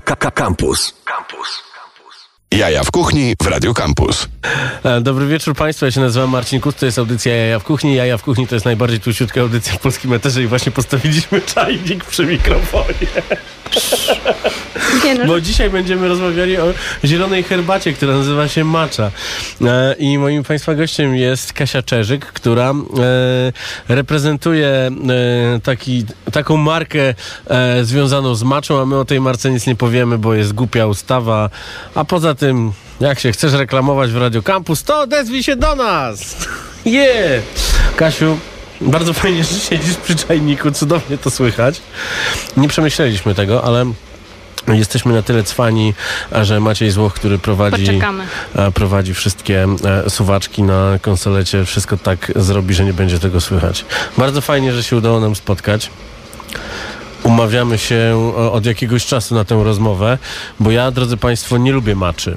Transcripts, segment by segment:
Campus. Campus. Jaja w kuchni w Radio Campus. E, Dobry wieczór Państwu, ja się nazywam Marcin Kut, to jest audycja Jaja w Kuchni. Jaja w Kuchni to jest najbardziej tłuściutka audycja w polskim eterze i właśnie postawiliśmy czajnik przy mikrofonie. Nie no, Bo dzisiaj będziemy rozmawiali o zielonej herbacie, która nazywa się Macza. E, I moim Państwa gościem jest Kasia Czerzyk, która e, reprezentuje taki, taką markę związaną z maczą, a my o tej marce nic nie powiemy, bo jest głupia ustawa. A poza tym, jak się chcesz reklamować w Radio Campus, to odezwij się do nas! Yeah! Kasiu, bardzo fajnie, że siedzisz przy czajniku, cudownie to słychać. Nie przemyśleliśmy tego, ale Jesteśmy na tyle cwani, że Maciej Złoch, który prowadzi, Poczekamy. e, prowadzi wszystkie e, suwaczki na konsolecie, wszystko tak zrobi, że nie będzie tego słychać. Bardzo fajnie, że się udało nam spotkać. Umawiamy się e, od jakiegoś czasu na tę rozmowę, bo ja, drodzy Państwo, nie lubię maczy.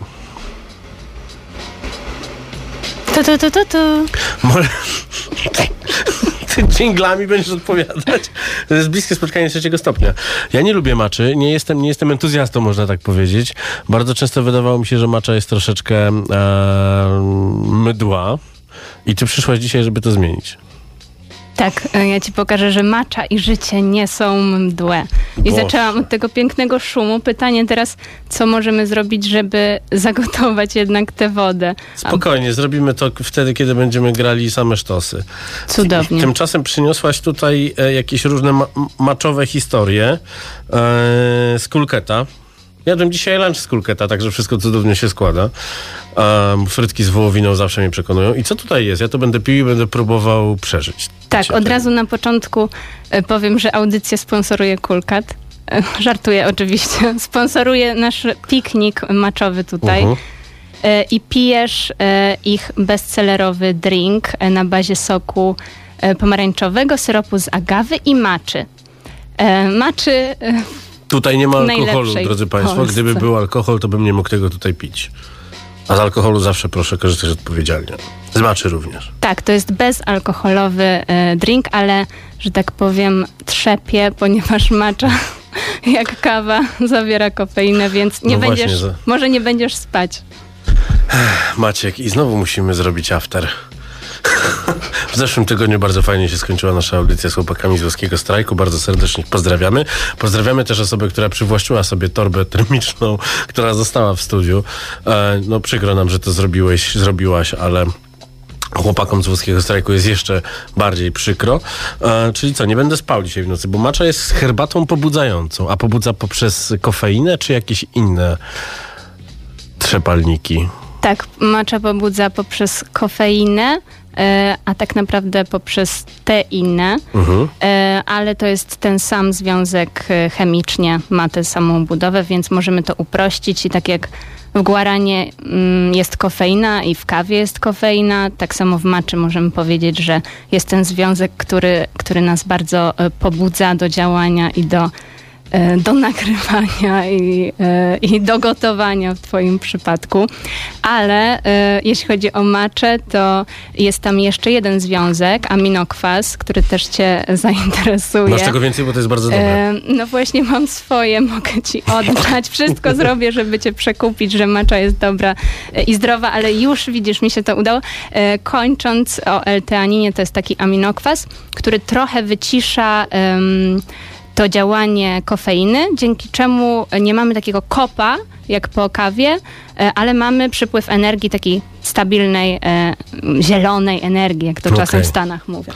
tu, tu, tu, tu, tu. Może... Ty dżinglami będziesz odpowiadać. To jest bliskie spotkanie trzeciego stopnia. Ja nie lubię maczy, nie jestem, nie jestem entuzjastą, można tak powiedzieć. Bardzo często wydawało mi się, że macza jest troszeczkę e, mydła. I ty przyszłaś dzisiaj, żeby to zmienić. Tak, e, ja ci pokażę, że macza i życie nie są mdłe. I Boże. zaczęłam od tego pięknego szumu. Pytanie teraz, co możemy zrobić, żeby zagotować jednak tę wodę? A, Spokojnie, zrobimy to wtedy, kiedy będziemy grali same sztosy. cudownie. Tymczasem przyniosłaś tutaj e, jakieś różne ma- maczowe historie e, z kulketa. Jadłem dzisiaj lunch z kulketa, także wszystko cudownie się składa. Um, frytki z wołowiną zawsze mnie przekonują. I co tutaj jest? Ja to będę pił i będę próbował przeżyć. Tak, od razu na początku e, powiem, że audycję sponsoruje Kulkat. E, Żartuję oczywiście. Sponsoruje nasz piknik maczowy tutaj. E, I pijesz ich bestsellerowy drink na bazie soku pomarańczowego, syropu z agawy i maczy. Maczy Tutaj nie ma alkoholu, drodzy Państwo. Polsce. Gdyby był alkohol, to bym nie mógł tego tutaj pić. A z alkoholu zawsze proszę korzystać odpowiedzialnie. Z maczy również. Tak, to jest bezalkoholowy e, drink, ale, że tak powiem, trzepie, ponieważ macza, jak kawa, zawiera kofeinę, więc nie No właśnie, będziesz, może nie będziesz spać. Maciek, i znowu musimy zrobić after. W zeszłym tygodniu bardzo fajnie się skończyła nasza audycja z chłopakami z Włoskiego Strajku. Bardzo serdecznie pozdrawiamy. Pozdrawiamy też osobę, która przywłaszczyła sobie torbę termiczną, która została w studiu. E, no przykro nam, że to zrobiłeś, zrobiłaś, ale chłopakom z Włoskiego Strajku jest jeszcze bardziej przykro. E, czyli co, nie będę spał dzisiaj w nocy, bo macza jest herbatą pobudzającą, a pobudza poprzez kofeinę czy jakieś inne trzepalniki? Tak, macza pobudza poprzez kofeinę, a tak naprawdę poprzez teinę, Mhm. e, ale to jest ten sam związek e, chemicznie, ma tę samą budowę, więc możemy to uprościć i tak jak w guaranie mm, jest kofeina i w kawie jest kofeina, tak samo w maczy możemy powiedzieć, że jest ten związek, który, który nas bardzo e, pobudza do działania i do e, do nagrywania i, e, i do gotowania w Twoim przypadku. Ale e, jeśli chodzi o maczę, to jest tam jeszcze jeden związek, aminokwas, który też Cię zainteresuje. Masz tego więcej, bo to jest bardzo dobre. E, no właśnie mam swoje, mogę ci oddać. Wszystko zrobię, żeby cię przekupić, że macza jest dobra e, i zdrowa, ale już widzisz, mi się to udało. E, kończąc o L-teaninie, to jest taki aminokwas, który trochę wycisza em, to działanie kofeiny, dzięki czemu nie mamy takiego kopa, jak po kawie, e, ale mamy przypływ energii takiej stabilnej, e, zielonej energii, jak to czasem Okej. w Stanach mówią.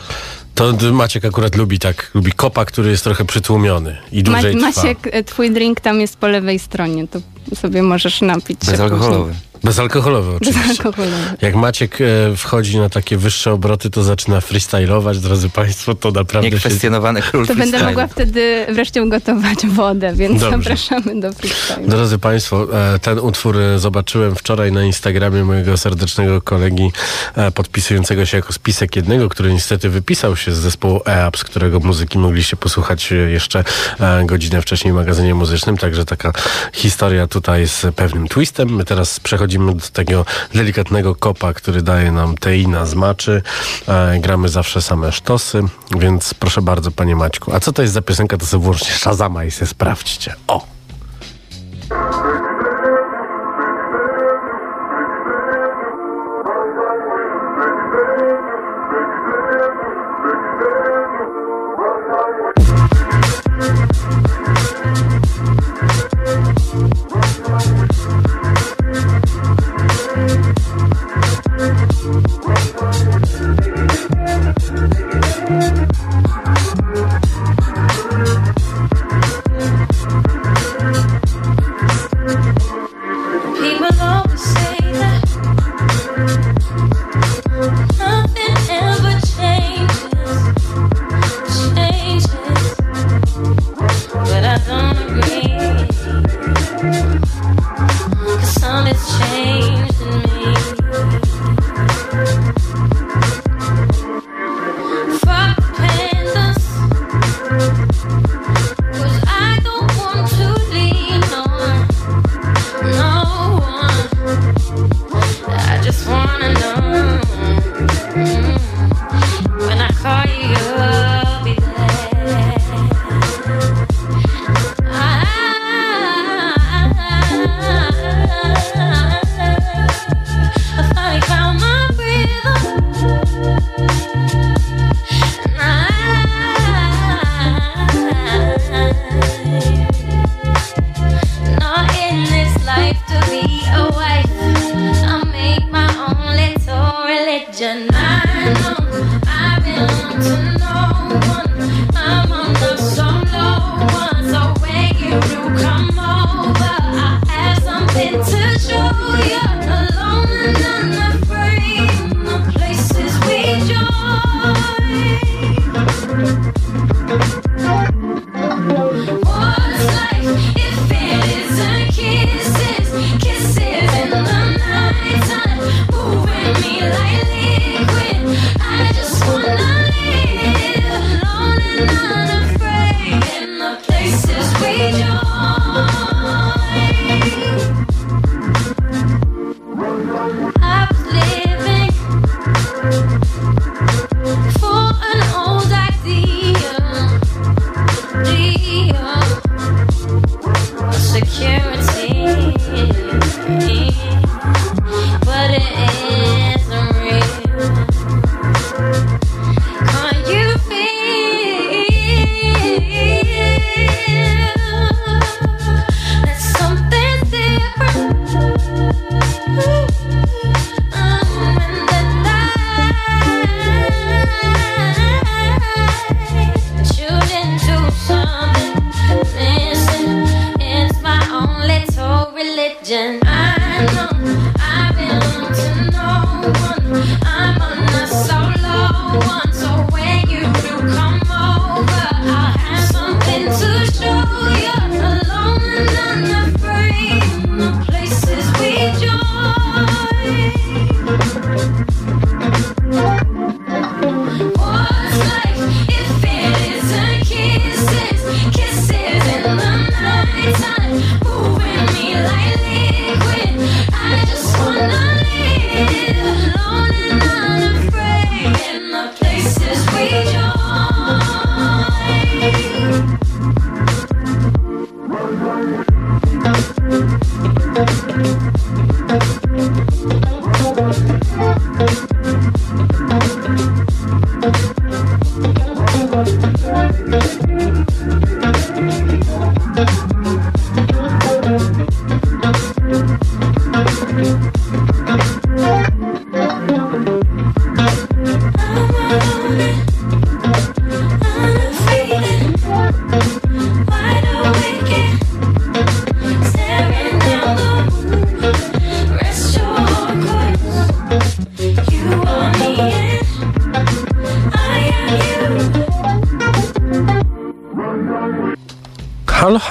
To Maciek akurat lubi tak, lubi kopa, który jest trochę przytłumiony i dłużej trwa. Maciek, e, twój drink tam jest po lewej stronie, to sobie możesz napić się Bezalkoholowy. Bezalkoholowy oczywiście. Bezalkoholowy. Jak Maciek e, wchodzi na takie wyższe obroty, to zaczyna freestylować, drodzy Państwo, to naprawdę się... Niekwestionowany król To będę mogła wtedy wreszcie ugotować wodę, więc Dobrze. zapraszamy do freestylu. Drodzy Państwo, e, ten utwór e, zobaczyłem wczoraj na Instagramie mojego serdecznego kolegi e, podpisującego się jako spisek jednego, który niestety wypisał się z zespołu EAP, z którego muzyki mogliście posłuchać jeszcze e, godzinę wcześniej w magazynie muzycznym, także taka historia tutaj z pewnym twistem. My teraz przechodzimy do tego delikatnego kopa, który daje nam teina z maczy. E, gramy zawsze same sztosy, więc proszę bardzo, panie Maćku. A co to jest za piosenka, to sobie włącznie Shazama i sobie sprawdźcie. O!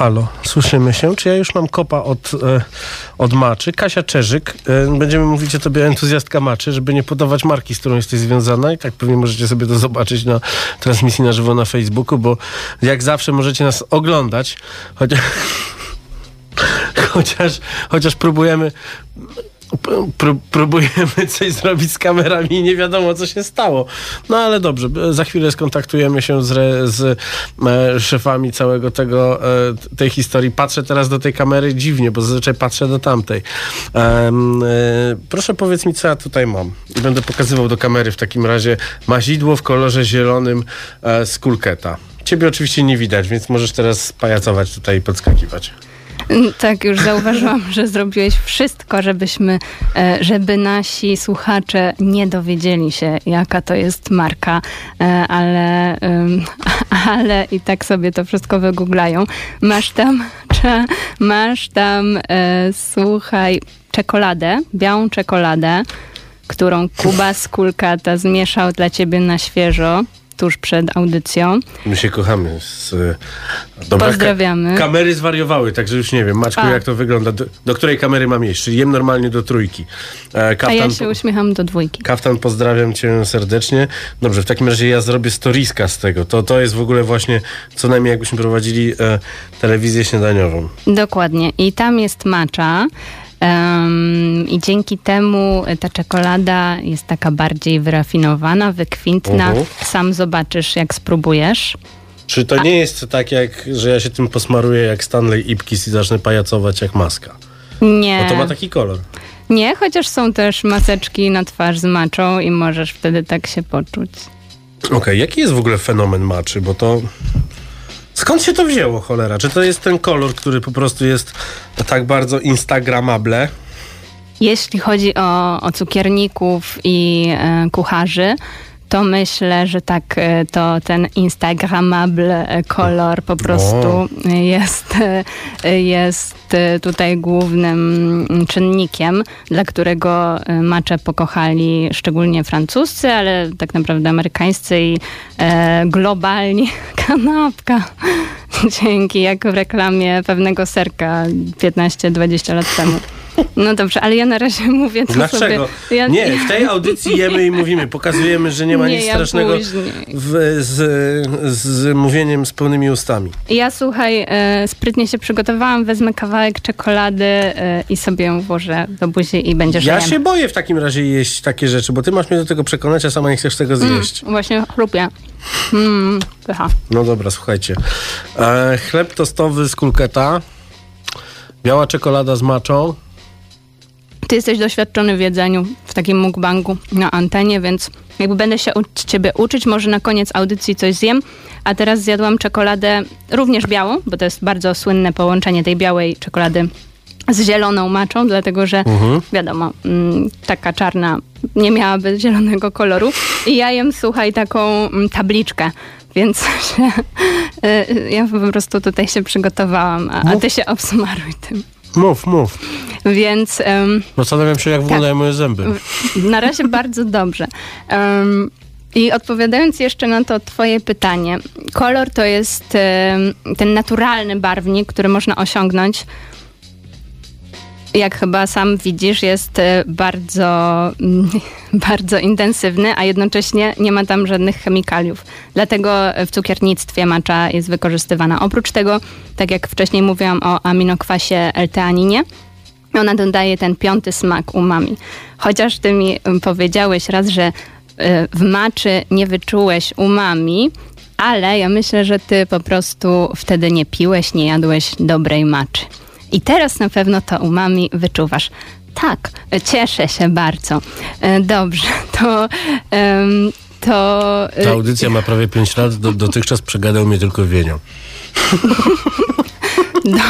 Halo, słyszymy się? Czy ja już mam kopa od, e, od maczy? Kasia Czerzyk, e, będziemy mówić o tobie entuzjastka maczy, żeby nie podawać marki, z którą jesteś związana i tak pewnie możecie sobie to zobaczyć na transmisji na żywo na Facebooku, bo jak zawsze możecie nas oglądać, chociaż, chociaż, chociaż próbujemy próbujemy coś zrobić z kamerami i nie wiadomo, co się stało. No ale dobrze, za chwilę skontaktujemy się z, z e, szefami całego tego, e, tej historii. Patrzę teraz do tej kamery dziwnie, bo zazwyczaj patrzę do tamtej. E, proszę powiedz mi, co ja tutaj mam. I będę pokazywał do kamery w takim razie mazidło w kolorze zielonym z kulketa. Ciebie oczywiście nie widać, więc możesz teraz pajacować tutaj i podskakiwać. Tak, już zauważyłam, że zrobiłeś wszystko, żebyśmy, e, żeby nasi słuchacze nie dowiedzieli się, jaka to jest marka, e, ale, ale i tak sobie to wszystko wygooglają. Masz tam, masz tam, e, słuchaj, czekoladę, białą czekoladę, którą Kuba Kulkata zmieszał dla ciebie na świeżo tuż przed audycją. My się kochamy. Z, e, dobra, Pozdrawiamy. Ka kamery zwariowały, także już nie wiem. Maczku, A. jak to wygląda? Do, do której kamery mam jeść? Czyli jem normalnie do trójki. E, A kaftan, ja się uśmiecham do dwójki. Kaftan, pozdrawiam cię serdecznie. Dobrze, w takim razie ja zrobię storiska z tego. To, to jest w ogóle właśnie co najmniej jakbyśmy prowadzili e, telewizję śniadaniową. Dokładnie. I tam jest macza. Em, I dzięki temu ta czekolada jest taka bardziej wyrafinowana, wykwintna. Mhm. Sam zobaczysz, jak spróbujesz. Czy to nie jest tak, jak, że ja się tym posmaruję jak Stanley Ipkiss i zacznę pajacować jak maska? Nie, Bo to ma taki kolor. nie, chociaż są też maseczki na twarz z maczą i możesz wtedy tak się poczuć. Okej, jaki jest w ogóle fenomen maczy? Bo to... Skąd się to wzięło, cholera? Czy to jest ten kolor, który po prostu jest tak bardzo instagramable? Jeśli chodzi o, o cukierników i e, kucharzy, to myślę, że tak e, to ten instagramable e, kolor po prostu jest, e, jest tutaj głównym czynnikiem, dla którego macze pokochali szczególnie francuscy, ale tak naprawdę amerykańscy i globalnie kanapka. Dzięki, jak w reklamie pewnego serka 15-20 lat temu. No dobrze, ale ja na razie mówię to Dlaczego? sobie. Ja, Nie, w tej audycji jemy i mówimy. Pokazujemy, że nie ma Nie, nic ja strasznego w, z, z mówieniem z pełnymi ustami. Ja słuchaj, e, sprytnie się przygotowałam, wezmę kawałek czekolady e, i sobie ją włożę do buzi i będzie Ja żejem. się boję w takim razie jeść takie rzeczy, bo ty masz mnie do tego przekonać, a sama nie chcesz tego zjeść. Właśnie chrupię. Mm, pycha. No dobra, słuchajcie. E, chleb tostowy z kulketa, biała czekolada z maczą. Ty jesteś doświadczony w jedzeniu, w takim mukbangu na antenie, więc jakby będę się od ciebie uczyć, może na koniec audycji coś zjem. A teraz zjadłam czekoladę również białą, bo to jest bardzo słynne połączenie tej białej czekolady z zieloną maczą, dlatego że wiadomo, mm, taka czarna nie miałaby zielonego koloru. I ja jem, słuchaj, taką mm, tabliczkę. Więc się, y, ja po prostu tutaj się przygotowałam, a, a ty się obsmaruj tym. Mów, mów. Więc em, Zastanawiam się, jak Tak. wyglądają moje zęby. na razie bardzo dobrze. Em, I odpowiadając jeszcze na to twoje pytanie, kolor to jest ten naturalny barwnik, który można osiągnąć. Jak chyba sam widzisz, jest e, bardzo, mm, bardzo intensywny, a jednocześnie nie ma tam żadnych chemikaliów. Dlatego w cukiernictwie macza jest wykorzystywana. Oprócz tego, tak jak wcześniej mówiłam o aminokwasie L-teaninie, ona dodaje ten piąty smak umami. Chociaż ty mi ym, powiedziałeś raz, że y, w maczy nie wyczułeś umami, ale ja myślę, że ty po prostu wtedy nie piłeś, nie jadłeś dobrej maczy. I teraz na pewno to umami wyczuwasz. Tak, cieszę się bardzo. Y, Dobrze, to... ym, to y, Ta audycja ma prawie 5 lat, do, dotychczas przegadał mnie tylko wienią.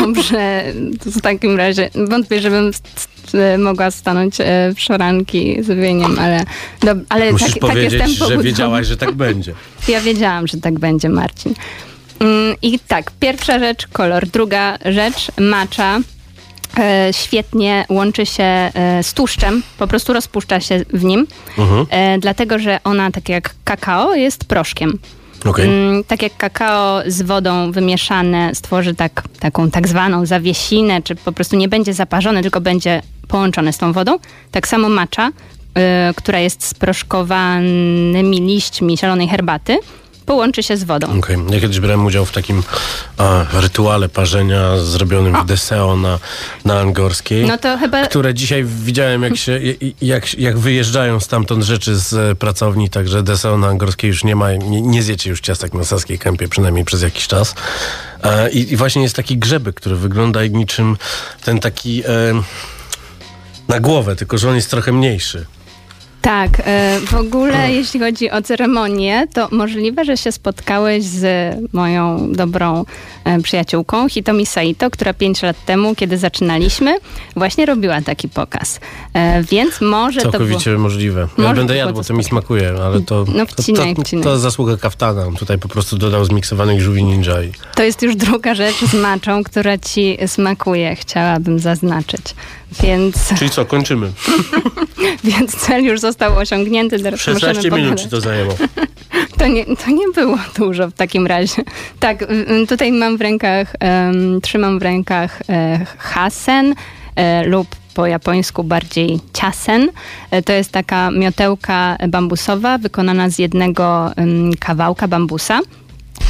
Dobrze, to w takim razie wątpię, żebym mogła stanąć e, w szoranki z wieniem, ale, do, ale Musisz tak, tak powiedzieć, jestem że wiedziałaś, że tak będzie. Ja wiedziałam, że tak będzie, Marcin. Mm, I tak, pierwsza rzecz kolor, druga rzecz macza. E, świetnie łączy się e, z tłuszczem, po prostu rozpuszcza się w nim, Mhm. e, dlatego że ona, tak jak kakao, jest proszkiem. Okej. Mm, tak jak kakao z wodą wymieszane stworzy tak, taką tak zwaną zawiesinę, czy po prostu nie będzie zaparzone, tylko będzie połączone z tą wodą, tak samo macza, y, która jest z proszkowanymi liśćmi zielonej herbaty, połączy się z wodą. Okej. Ja kiedyś brałem udział w takim a, rytuale parzenia zrobionym w Deseo na, na Angorskiej. No to chyba które dzisiaj widziałem, jak, się, jak, jak wyjeżdżają stamtąd rzeczy z e, pracowni, także Deseo na Angorskiej już nie ma, nie, nie zjecie już ciastek na Saskiej Kępie, przynajmniej przez jakiś czas. E, I, I właśnie jest taki grzebek, który wygląda jak niczym ten taki e, na głowę, tylko że on jest trochę mniejszy. Tak, e, w ogóle jeśli chodzi o ceremonię, to możliwe, że się spotkałeś z moją dobrą e, przyjaciółką Hitomi Saito, która pięć lat temu, kiedy zaczynaliśmy, właśnie robiła taki pokaz. E, Więc może to było... Całkowicie możliwe. Ja Może będę to jadł, bo to mi smakuje, ale to, No, to, wcinaj, to, wcinaj. to zasługa kaftana. On tutaj po prostu dodał zmiksowanych żółwi ninja. I... To jest już druga rzecz z maczą, która ci smakuje, chciałabym zaznaczyć. Więc, Czyli co, kończymy. więc cel już został został osiągnięty. Teraz 16 możemy minut ci to zajęło. To nie, to nie było dużo w takim razie. Tak, y, y, tutaj mam w rękach, em, trzymam w rękach e, hasen e, lub po japońsku bardziej ciasen. E, to jest taka miotełka bambusowa wykonana z jednego kawałka bambusa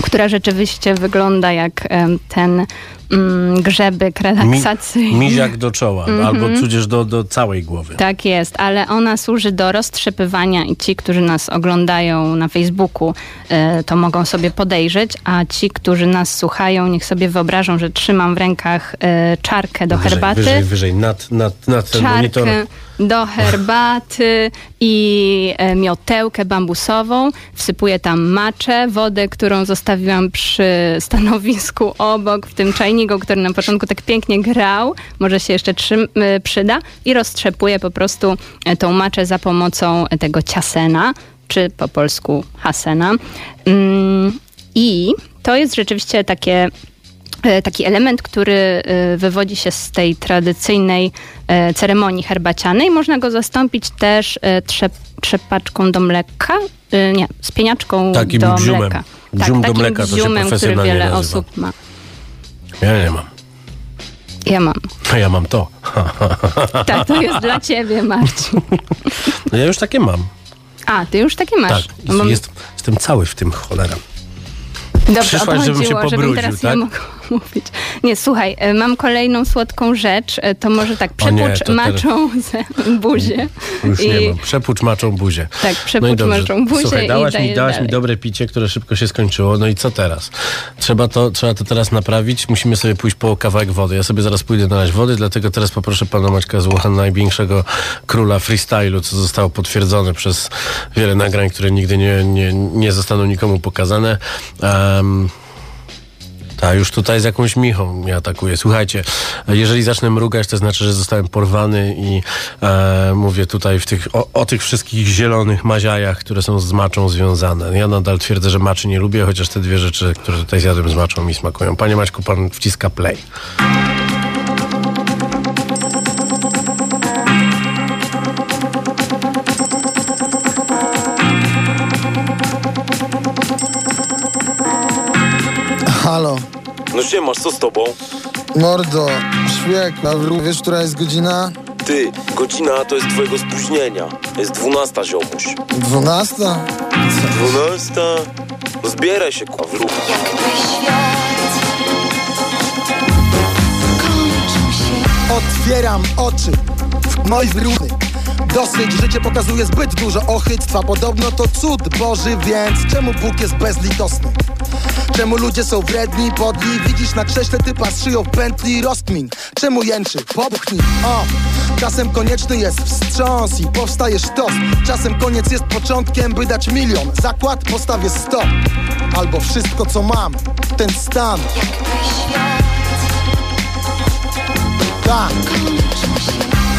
która rzeczywiście wygląda jak ten mm, grzebek relaksacyjny. Miziak do czoła, albo tudzież do, do całej głowy. Tak jest, ale ona służy do roztrzepywania i ci, którzy nas oglądają na Facebooku, e, to mogą sobie podejrzeć, a ci, którzy nas słuchają, niech sobie wyobrażą, że trzymam w rękach e, czarkę do wyżej, herbaty. Wyżej, wyżej, nad, nad, nad ten monitor. Czarkę do herbaty i e, miotełkę bambusową. Wsypuję tam maczę, wodę, którą zostawiłam przy stanowisku obok, w tym czajniku, który na początku tak pięknie grał. Może się jeszcze trzym, e, przyda. I roztrzepuję po prostu e, tą maczę za pomocą e, tego ciasena, czy po polsku hasena. Mm, I to jest rzeczywiście takie taki element, który wywodzi się z tej tradycyjnej ceremonii herbacianej. Można go zastąpić też trzep, trzepaczką do mleka, nie, spieniaczką Takim do bziumem. mleka. Bzium do takim mleka się bziumem, który wiele nazywa. osób ma. Ja nie mam. Ja mam. A ja mam to. Tak, to jest dla ciebie, Marcin. No ja już takie mam. A, ty już takie masz. Tak. No Jest, jestem cały w tym cholera. Dobrze, Przyszłaś, żebym się pobrudził, żebym teraz tak? ja mogła mówić. Nie, słuchaj, e, mam kolejną słodką rzecz. E, To może tak, O nie, teraz- maczą ze buzię. Już I- nie mam. Przepucz maczą buzię. Tak, przepucz i dobrze. maczą buzię Słuchaj, dałaś, mi, dałaś mi dobre picie, które szybko się skończyło. No i co teraz? Trzeba to, trzeba to teraz naprawić. Musimy sobie pójść po kawałek wody. Ja sobie zaraz pójdę nalać wody, dlatego teraz poproszę pana Maćka Złocha, największego króla freestylu, co zostało potwierdzone przez wiele nagrań, które nigdy nie, nie, nie zostaną nikomu pokazane. Um, ta, już tutaj z jakąś michą mnie atakuje. Słuchajcie, jeżeli zacznę mrugać, to znaczy, że zostałem porwany i e, mówię tutaj w tych, o, o tych wszystkich zielonych maziajach, które są z maczą związane. Ja nadal twierdzę, że maczy nie lubię, chociaż te dwie rzeczy, które tutaj zjadłem z maczą mi smakują. Panie Maćku, pan wciska play. Halo, No siemasz, co z tobą? mordo, szwiek, a wró- wiesz, która jest godzina? Ty, godzina to jest twojego spóźnienia. Jest dwunasta, ziomuś. Dwunasta? Dwunasta? No zbieraj się, wróg. Otwieram oczy w moj wróny Dosyć, życie pokazuje zbyt dużo ochytstwa Podobno to cud Boży, więc czemu Bóg jest bezlitosny? Czemu ludzie są wredni, podli? Widzisz na krześle typa z szyją pętli rozkmin Czemu jęczy? Popchnij, o! Czasem konieczny jest wstrząs i powstaje sztos Czasem koniec jest początkiem, by dać milion Zakład postawię sto Albo wszystko co mam, ten stan Tak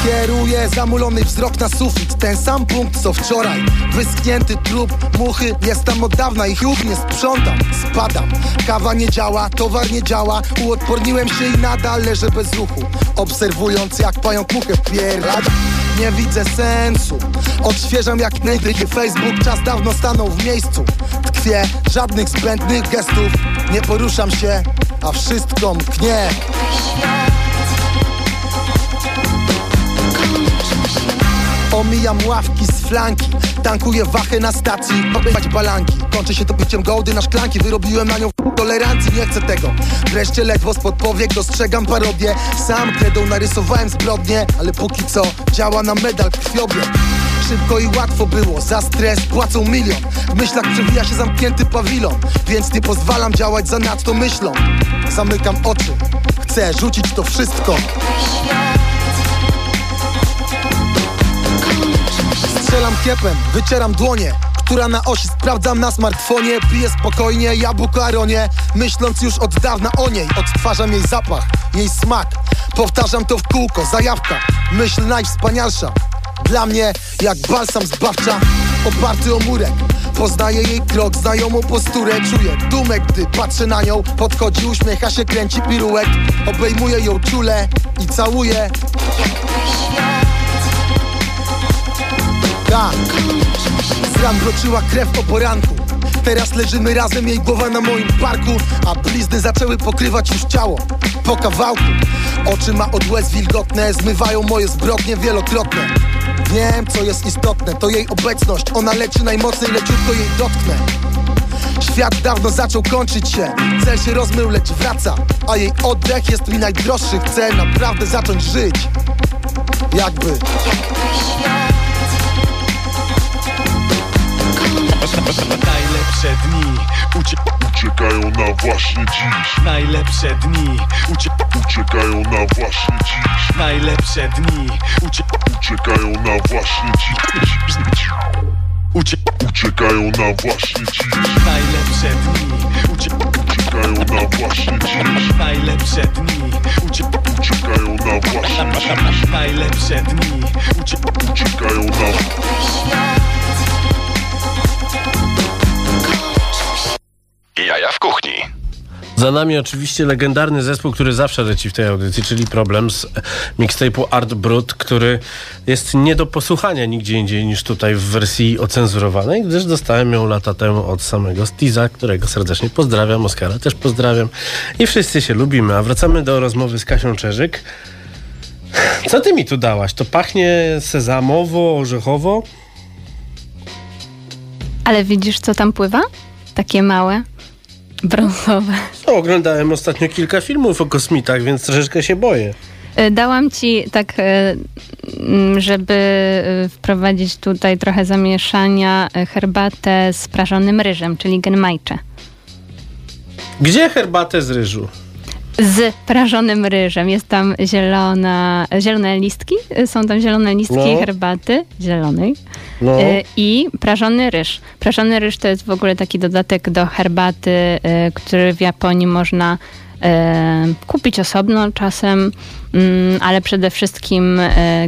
Kieruję zamulony wzrok na sufit. Ten sam punkt co wczoraj. Wyschnięty trup, muchy Jest tam od dawna i chłop nie sprzątam. Spadam, kawa nie działa, towar nie działa. Uodporniłem się i nadal leżę bez ruchu. Obserwując jak pająk muchę wpierdala Nie widzę sensu. Odświeżam jak najdygy Facebook. Czas dawno stanął w miejscu. Tkwię, żadnych zbędnych gestów. Nie poruszam się, a wszystko mknie Omijam ławki z flanki. Tankuję wachę na stacji Obejść balanki. Kończy się to piciem gołdy na szklanki. Wyrobiłem na nią tolerancji Nie chcę tego. Wreszcie ledwo spod powiek Dostrzegam parodię. Sam kredą narysowałem zbrodnie Ale póki co działa na medal krwiobieg Szybko i łatwo było, za stres płacą milion. W myślach przewija się zamknięty pawilon Więc nie pozwalam działać za nadto myślą. Zamykam oczy, chcę rzucić to wszystko Strzelam kiepem, wycieram dłonie która na osi sprawdzam na smartfonie. Piję spokojnie, jabłko aronie Myśląc już od dawna o niej. Odtwarzam jej zapach, jej smak. Powtarzam to w kółko, zajawka. Myśl najwspanialsza. Dla mnie jak balsam zbawcza. Oparty o murek Poznaję jej krok, znajomą posturę. Czuję dumę, gdy patrzę na nią. Podchodzi, uśmiecha się, kręci piruet. Obejmuję ją czule i całuję Tak, z ran wroczyła krew o poranku. Teraz leżymy razem, jej głowa na moim parku A blizny zaczęły pokrywać już ciało. Po kawałku. Oczy ma od łez wilgotne Zmywają moje zbrodnie wielokrotne. Wiem, co jest istotne, to jej obecność. Ona leczy najmocniej, leciutko jej dotknę. Świat dawno zaczął kończyć się. Cel się rozmył, lecz wraca. A jej oddech jest mi najdroższy. Chcę naprawdę zacząć żyć. Jakby Najlepsze dni ucie Uciekają na właśnie dziś. Najlepsze dni ucie Uciekają na właśnie dziś. Najlepsze dni ucie Uciekają na właśnie dziś. Ucie Uciekają na właśnie dziś. Najlepsze dni ucie Uciekają na właśnie dziś. Najlepsze dni ucie Uciekają na właśnie dziś. Najlepsze dni ucie Uciekają na Jaja w kuchni. Za nami oczywiście legendarny zespół, który zawsze leci w tej audycji, czyli problem z mixtape'u Art Brut, który jest nie do posłuchania nigdzie indziej niż tutaj w wersji ocenzurowanej, gdyż dostałem ją lata temu od samego Stiza, którego serdecznie pozdrawiam, Oskara też pozdrawiam i wszyscy się lubimy. A wracamy do rozmowy z Kasią Czerzyk. Co ty mi tu dałaś? To pachnie sezamowo, orzechowo? Ale widzisz, co tam pływa? Takie małe, brązowe. No, oglądałem ostatnio kilka filmów o kosmitach, więc troszeczkę się boję. E, Dałam ci tak, e, mm, żeby e, wprowadzić tutaj trochę zamieszania, herbatę z prażonym ryżem, czyli genmaicze. Gdzie herbatę z ryżu? Z prażonym ryżem. Jest tam zielona, zielone listki, są tam zielone listki No. herbaty zielonej No. e, i prażony ryż. Prażony ryż to jest w ogóle taki dodatek do herbaty, e, który w Japonii można e, kupić osobno czasem, mm, ale przede wszystkim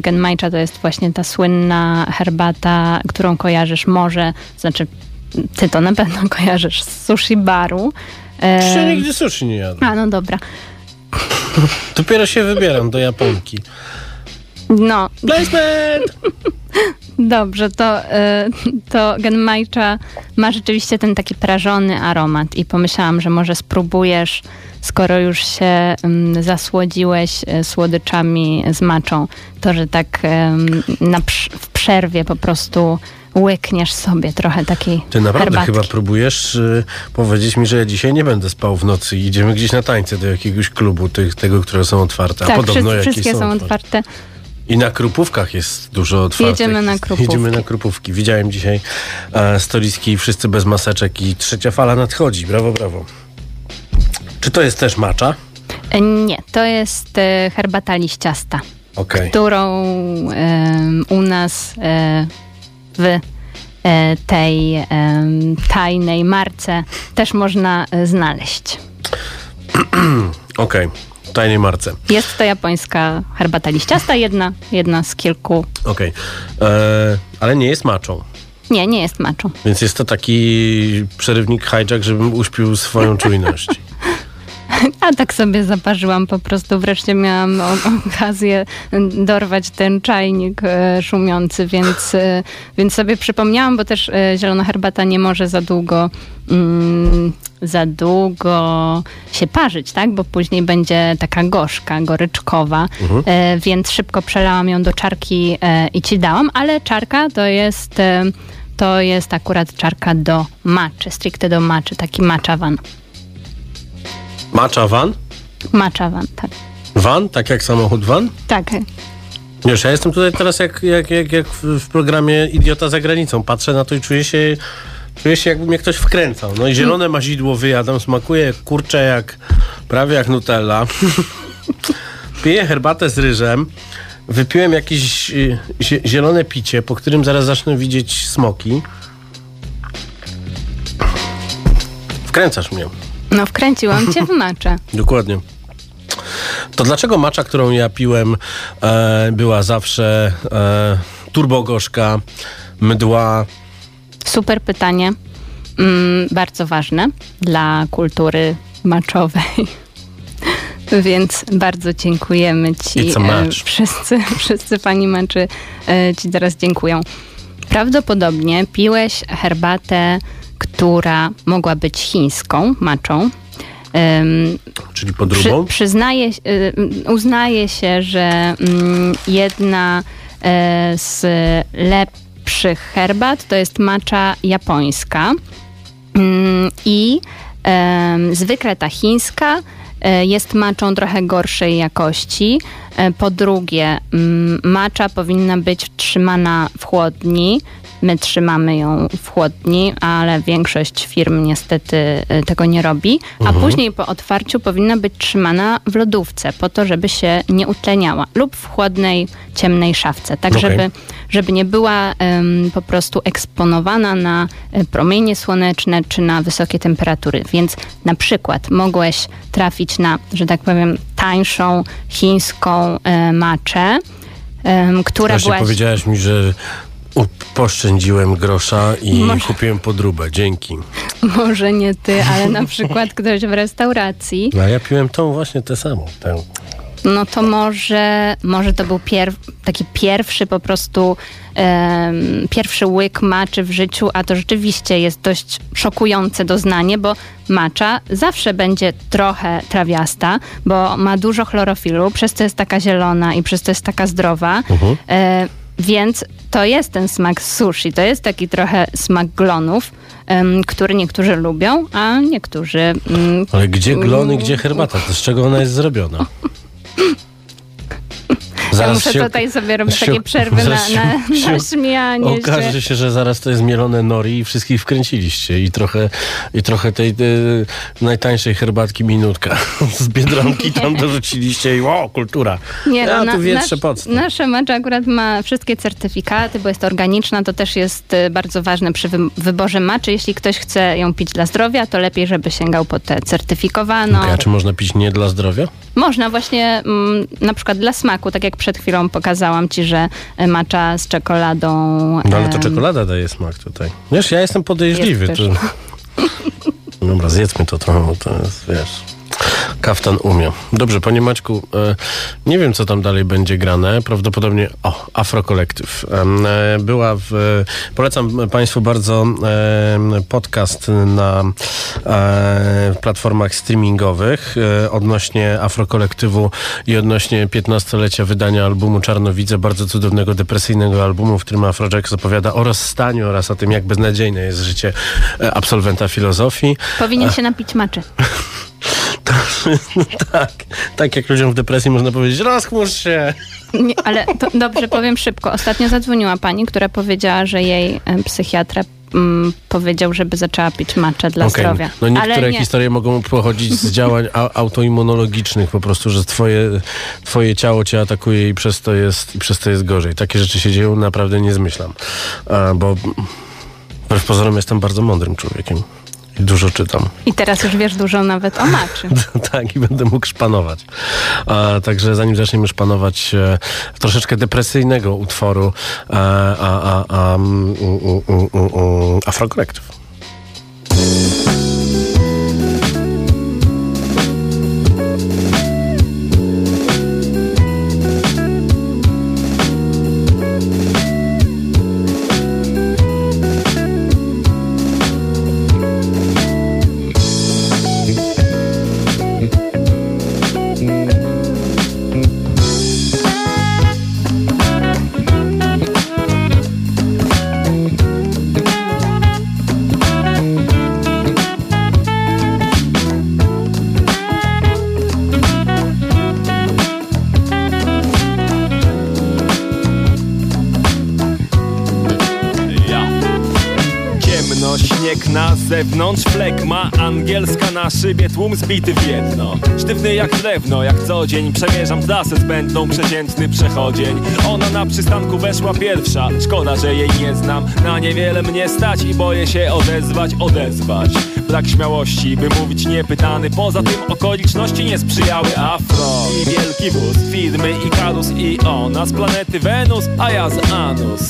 genmaicha to jest właśnie ta słynna herbata, którą kojarzysz może, znaczy ty to na pewno kojarzysz z sushi baru. E, Jeszcze nigdy sushi nie jadłem. a, no dobra. Dopiero się wybieram do Japonki. No, Placement! dobrze, to, y, to genmaicha ma rzeczywiście ten taki prażony aromat i pomyślałam, że może spróbujesz, skoro już się ym, zasłodziłeś y, słodyczami z maczą, to, że tak w przerwie po prostu łykniesz sobie trochę takiej Ty naprawdę herbatki. chyba próbujesz y, powiedzieć mi, że ja dzisiaj nie będę spał w nocy i idziemy gdzieś na tańce do jakiegoś klubu, tych, tego, które są otwarte. A Tak, podobno wszyscy, wszystkie są otwarte. I na krupówkach jest dużo otwartych. Jedziemy na krupówki. Jedziemy na krupówki. Widziałem dzisiaj e, stoliski wszyscy bez maseczek i trzecia fala nadchodzi. Brawo, brawo. Czy to jest też macza? E, Nie, to jest e, herbata liściasta. Okej. którą em, u nas e, w e, tej tajnej marce też można e, znaleźć. Okej. W tajnej marce. Jest to japońska herbata liściasta, jedna, jedna z kilku. Okej. E, Ale nie jest maczą. Nie, nie jest maczą. Więc jest to taki przerywnik hijack, żebym uśpił swoją czujność. A tak sobie zaparzyłam po prostu. Wreszcie miałam okazję dorwać ten czajnik e, szumiący, więc, e, więc sobie przypomniałam, bo też e, zielona herbata nie może za długo mm, za długo się parzyć, tak? Bo później będzie taka gorzka, goryczkowa, e, więc szybko przelałam ją do czarki e, i ci dałam, ale czarka to jest e, to jest akurat czarka do maczy, stricte do maczy, taki maczawan. Macza van? Maczawan, tak. Van? Tak jak samochód van? Tak, Wiesz, ja jestem tutaj teraz jak, jak, jak, jak w, programie Idiota za granicą. Patrzę na to i czuję się, czuję się jakby mnie ktoś wkręcał. No i zielone mazidło wyjadam, smakuje kurcze, jak prawie jak Nutella. Piję herbatę z ryżem. Wypiłem jakieś y, zie- zielone picie, po którym zaraz zacznę widzieć smoki. Wkręcasz mnie. No wkręciłam cię w maczę. Dokładnie. To dlaczego macza, którą ja piłem, e, była zawsze e, turbogorzka, mdła? Super pytanie. Mm, bardzo ważne dla kultury maczowej. Więc bardzo dziękujemy ci. E, Wszyscy, wszyscy pani maczy e, ci teraz dziękują. Prawdopodobnie piłeś herbatę, która mogła być chińską, maczą. Ym, Czyli przy, podróbą? przyznaje, y, uznaje się, że mm, jedna e, z lepszych herbat to jest macza japońska. Mm, I zwykle ta chińska e, jest maczą trochę gorszej jakości. E, Po drugie, mm, macza powinna być trzymana w chłodni. My trzymamy ją w chłodni, ale większość firm niestety e, tego nie robi. A później po otwarciu powinna być trzymana w lodówce, po to, żeby się nie utleniała, lub w chłodnej, ciemnej szafce, tak Okej. żeby żeby nie była em, po prostu eksponowana na e, promienie słoneczne czy na wysokie temperatury. Więc na przykład mogłeś trafić na, że tak powiem, tańszą chińską e, maczę, która Właśnie była... powiedziałaś mi, że poszczędziłem grosza i Może- kupiłem podróbę. Dzięki. Może nie ty, ale na przykład ktoś w restauracji, A ja piłem tą właśnie tę samą. Tę. no to może, może to był pier, taki pierwszy po prostu em, pierwszy łyk maczy w życiu, a to rzeczywiście jest dość szokujące doznanie, bo macza zawsze będzie trochę trawiasta, bo ma dużo chlorofilu, przez to jest taka zielona i przez to jest taka zdrowa. E, więc to jest ten smak sushi, to jest taki trochę smak glonów, em, który niektórzy lubią, a niektórzy mm, Ale gdzie glony, gdzie herbata? To z czego ona jest zrobiona? Ja muszę się- tutaj sobie robić się- takie przerwy na, zaraz na, się- na śmianie się. Okaże się, że zaraz to jest mielone nori i wszystkich wkręciliście i trochę, i trochę tej najtańszej herbatki minutka z Biedronki tam dorzuciliście i o, kultura. Nie, ja no, tu na- wietrzę nasz, podstaw. Nasza macza akurat ma wszystkie certyfikaty, bo jest organiczna. To też jest y, bardzo ważne przy wy- wyborze maczy. Jeśli ktoś chce ją pić dla zdrowia, to lepiej, żeby sięgał po tę certyfikowaną. Okej, a czy można pić nie dla zdrowia? Można właśnie mm, na przykład dla smaku, tak jak przed chwilą pokazałam ci, że y, macza z czekoladą. No ale to czekolada daje smak tutaj. Wiesz, ja jestem podejrzliwy. Jest To... Dobra, zjedzmy to trochę, to jest, wiesz... Kaftan umie. Dobrze, panie Maćku, e, nie wiem, co tam dalej będzie grane. Prawdopodobnie, o, Afro Collective. Em, e, była w... Polecam państwu bardzo e, podcast na e, platformach streamingowych e, odnośnie Afro Kolektywu i odnośnie 15-lecia wydania albumu Czarnowidze, bardzo cudownego, depresyjnego albumu, w którym Afrojack opowiada o rozstaniu oraz o tym, jak beznadziejne jest życie e, absolwenta filozofii. Powinien się napić maczy. tak, tak jak ludziom w depresji można powiedzieć, rozchmurz się. Nie, ale to dobrze, powiem szybko. Ostatnio zadzwoniła pani, która powiedziała, że jej e, psychiatra mm, powiedział, żeby zaczęła pić maczę dla Okej, zdrowia. No niektóre nie. historie mogą pochodzić z działań autoimmunologicznych, po prostu, że twoje, twoje ciało cię atakuje i przez to jest, i przez to jest gorzej. Takie rzeczy się dzieją, naprawdę nie zmyślam. A, bo wbrew pozorom jestem bardzo mądrym człowiekiem. Dużo czytam. I teraz już wiesz dużo nawet o maczy. tak, i będę mógł szpanować. A, także zanim zaczniemy szpanować e, troszeczkę depresyjnego utworu e, a, a, a, mm, szybie, tłum zbity w jedno. Sztywny jak drewno, jak co dzień przemierzam trasę zbędną, przeciętny przechodzień. Ona na przystanku weszła pierwsza, szkoda, że jej nie znam. Na niewiele mnie stać i boję się odezwać, odezwać. Brak śmiałości, by mówić niepytany, poza tym okoliczności nie sprzyjały afro. I wielki wóz, firmy i Karus i ona z planety Wenus, a ja z Anus.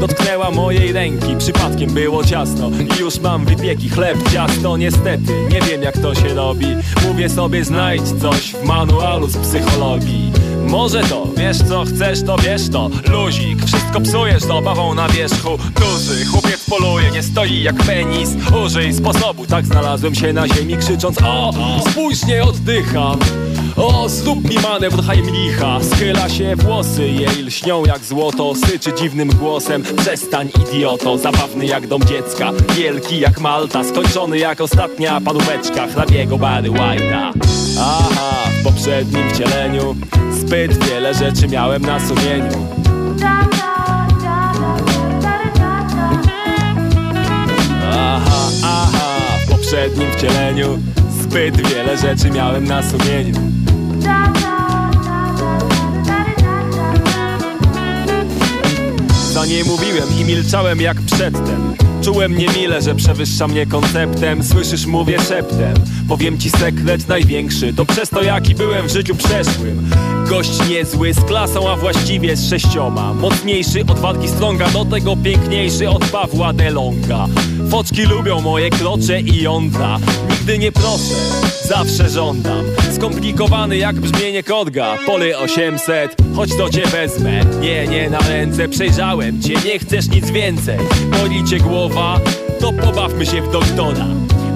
Dotknęła mojej ręki, przypadkiem było ciasno. I już mam wypieki, chleb, ciasto Niestety, nie wiem jak to się robi. Mówię sobie znajdź coś w manualu z psychologii. Może to, wiesz co chcesz, to wiesz to. Luzik, wszystko psujesz z obawą na wierzchu. Duży, chłopiec poluje, nie stoi jak penis. Użyj sposobu, tak znalazłem się na ziemi Krzycząc o, spójrz, nie oddycham o, zrób mi manewr Heimlicha Schyla się włosy, jej lśnią jak złoto. Syczy dziwnym głosem. Przestań idioto, zabawny jak dom dziecka. Wielki jak Malta, skończony jak ostatnia paróweczka Hrabiego Barry White'a. Aha, w poprzednim wcieleniu Zbyt wiele rzeczy miałem na sumieniu. Aha, aha, w poprzednim wcieleniu Zbyt wiele rzeczy miałem na sumieniu Za nie mówiłem i milczałem jak przedtem Czułem niemile, że przewyższa mnie konceptem. Słyszysz, mówię szeptem. Powiem ci sekret największy. To przez to jaki byłem w życiu przeszłym. Gość niezły z klasą, a właściwie z sześcioma. Mocniejszy od walki stronga Do tego piękniejszy od Pawła Delonga Foczki lubią moje krocze i jądra. Nigdy nie proszę, zawsze żądam. Skomplikowany jak brzmienie kodga. Pole 800, chodź to cię wezmę. Nie, nie na ręce, przejrzałem cię. Nie chcesz nic więcej. Boli cię głowa, to pobawmy się w doktora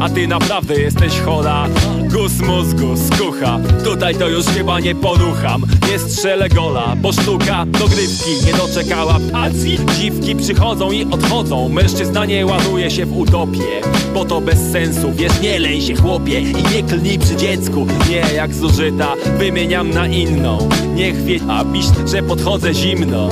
a ty naprawdę jesteś chora. Gus mózgu, skucha. Tutaj to już chyba nie porucham. Nie strzelę gola, bo sztuka dogrywki Nie doczekała pacji. Dziwki przychodzą i odchodzą. Mężczyzna nie ładuje się w utopię Bo to bez sensu, wiesz, nie lej się chłopie. I nie klnij przy dziecku. Nie jak zużyta, wymieniam na inną. Niech wie, a pisz, że podchodzę zimno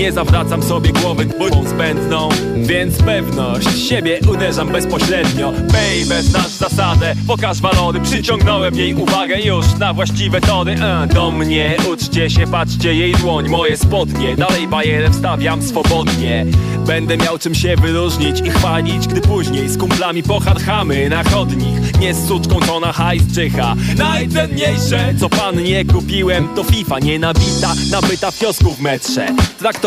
nie zawracam sobie głowy bójką zbędną Więc pewność siebie uderzam bezpośrednio. Baby, znasz zasadę, pokaż walory Przyciągnąłem jej uwagę. Już na właściwe tory e, Do mnie uczcie się, patrzcie jej dłoń. Moje spodnie, dalej bajerę wstawiam swobodnie. Będę miał czym się wyróżnić i chwalić Gdy później z kumplami pocharchamy na chodnik. Nie z suczką, co na hajs czyha. Najcenniejsze, co pan nie kupiłem To FIFA nienabita, nabyta w kiosku w metrze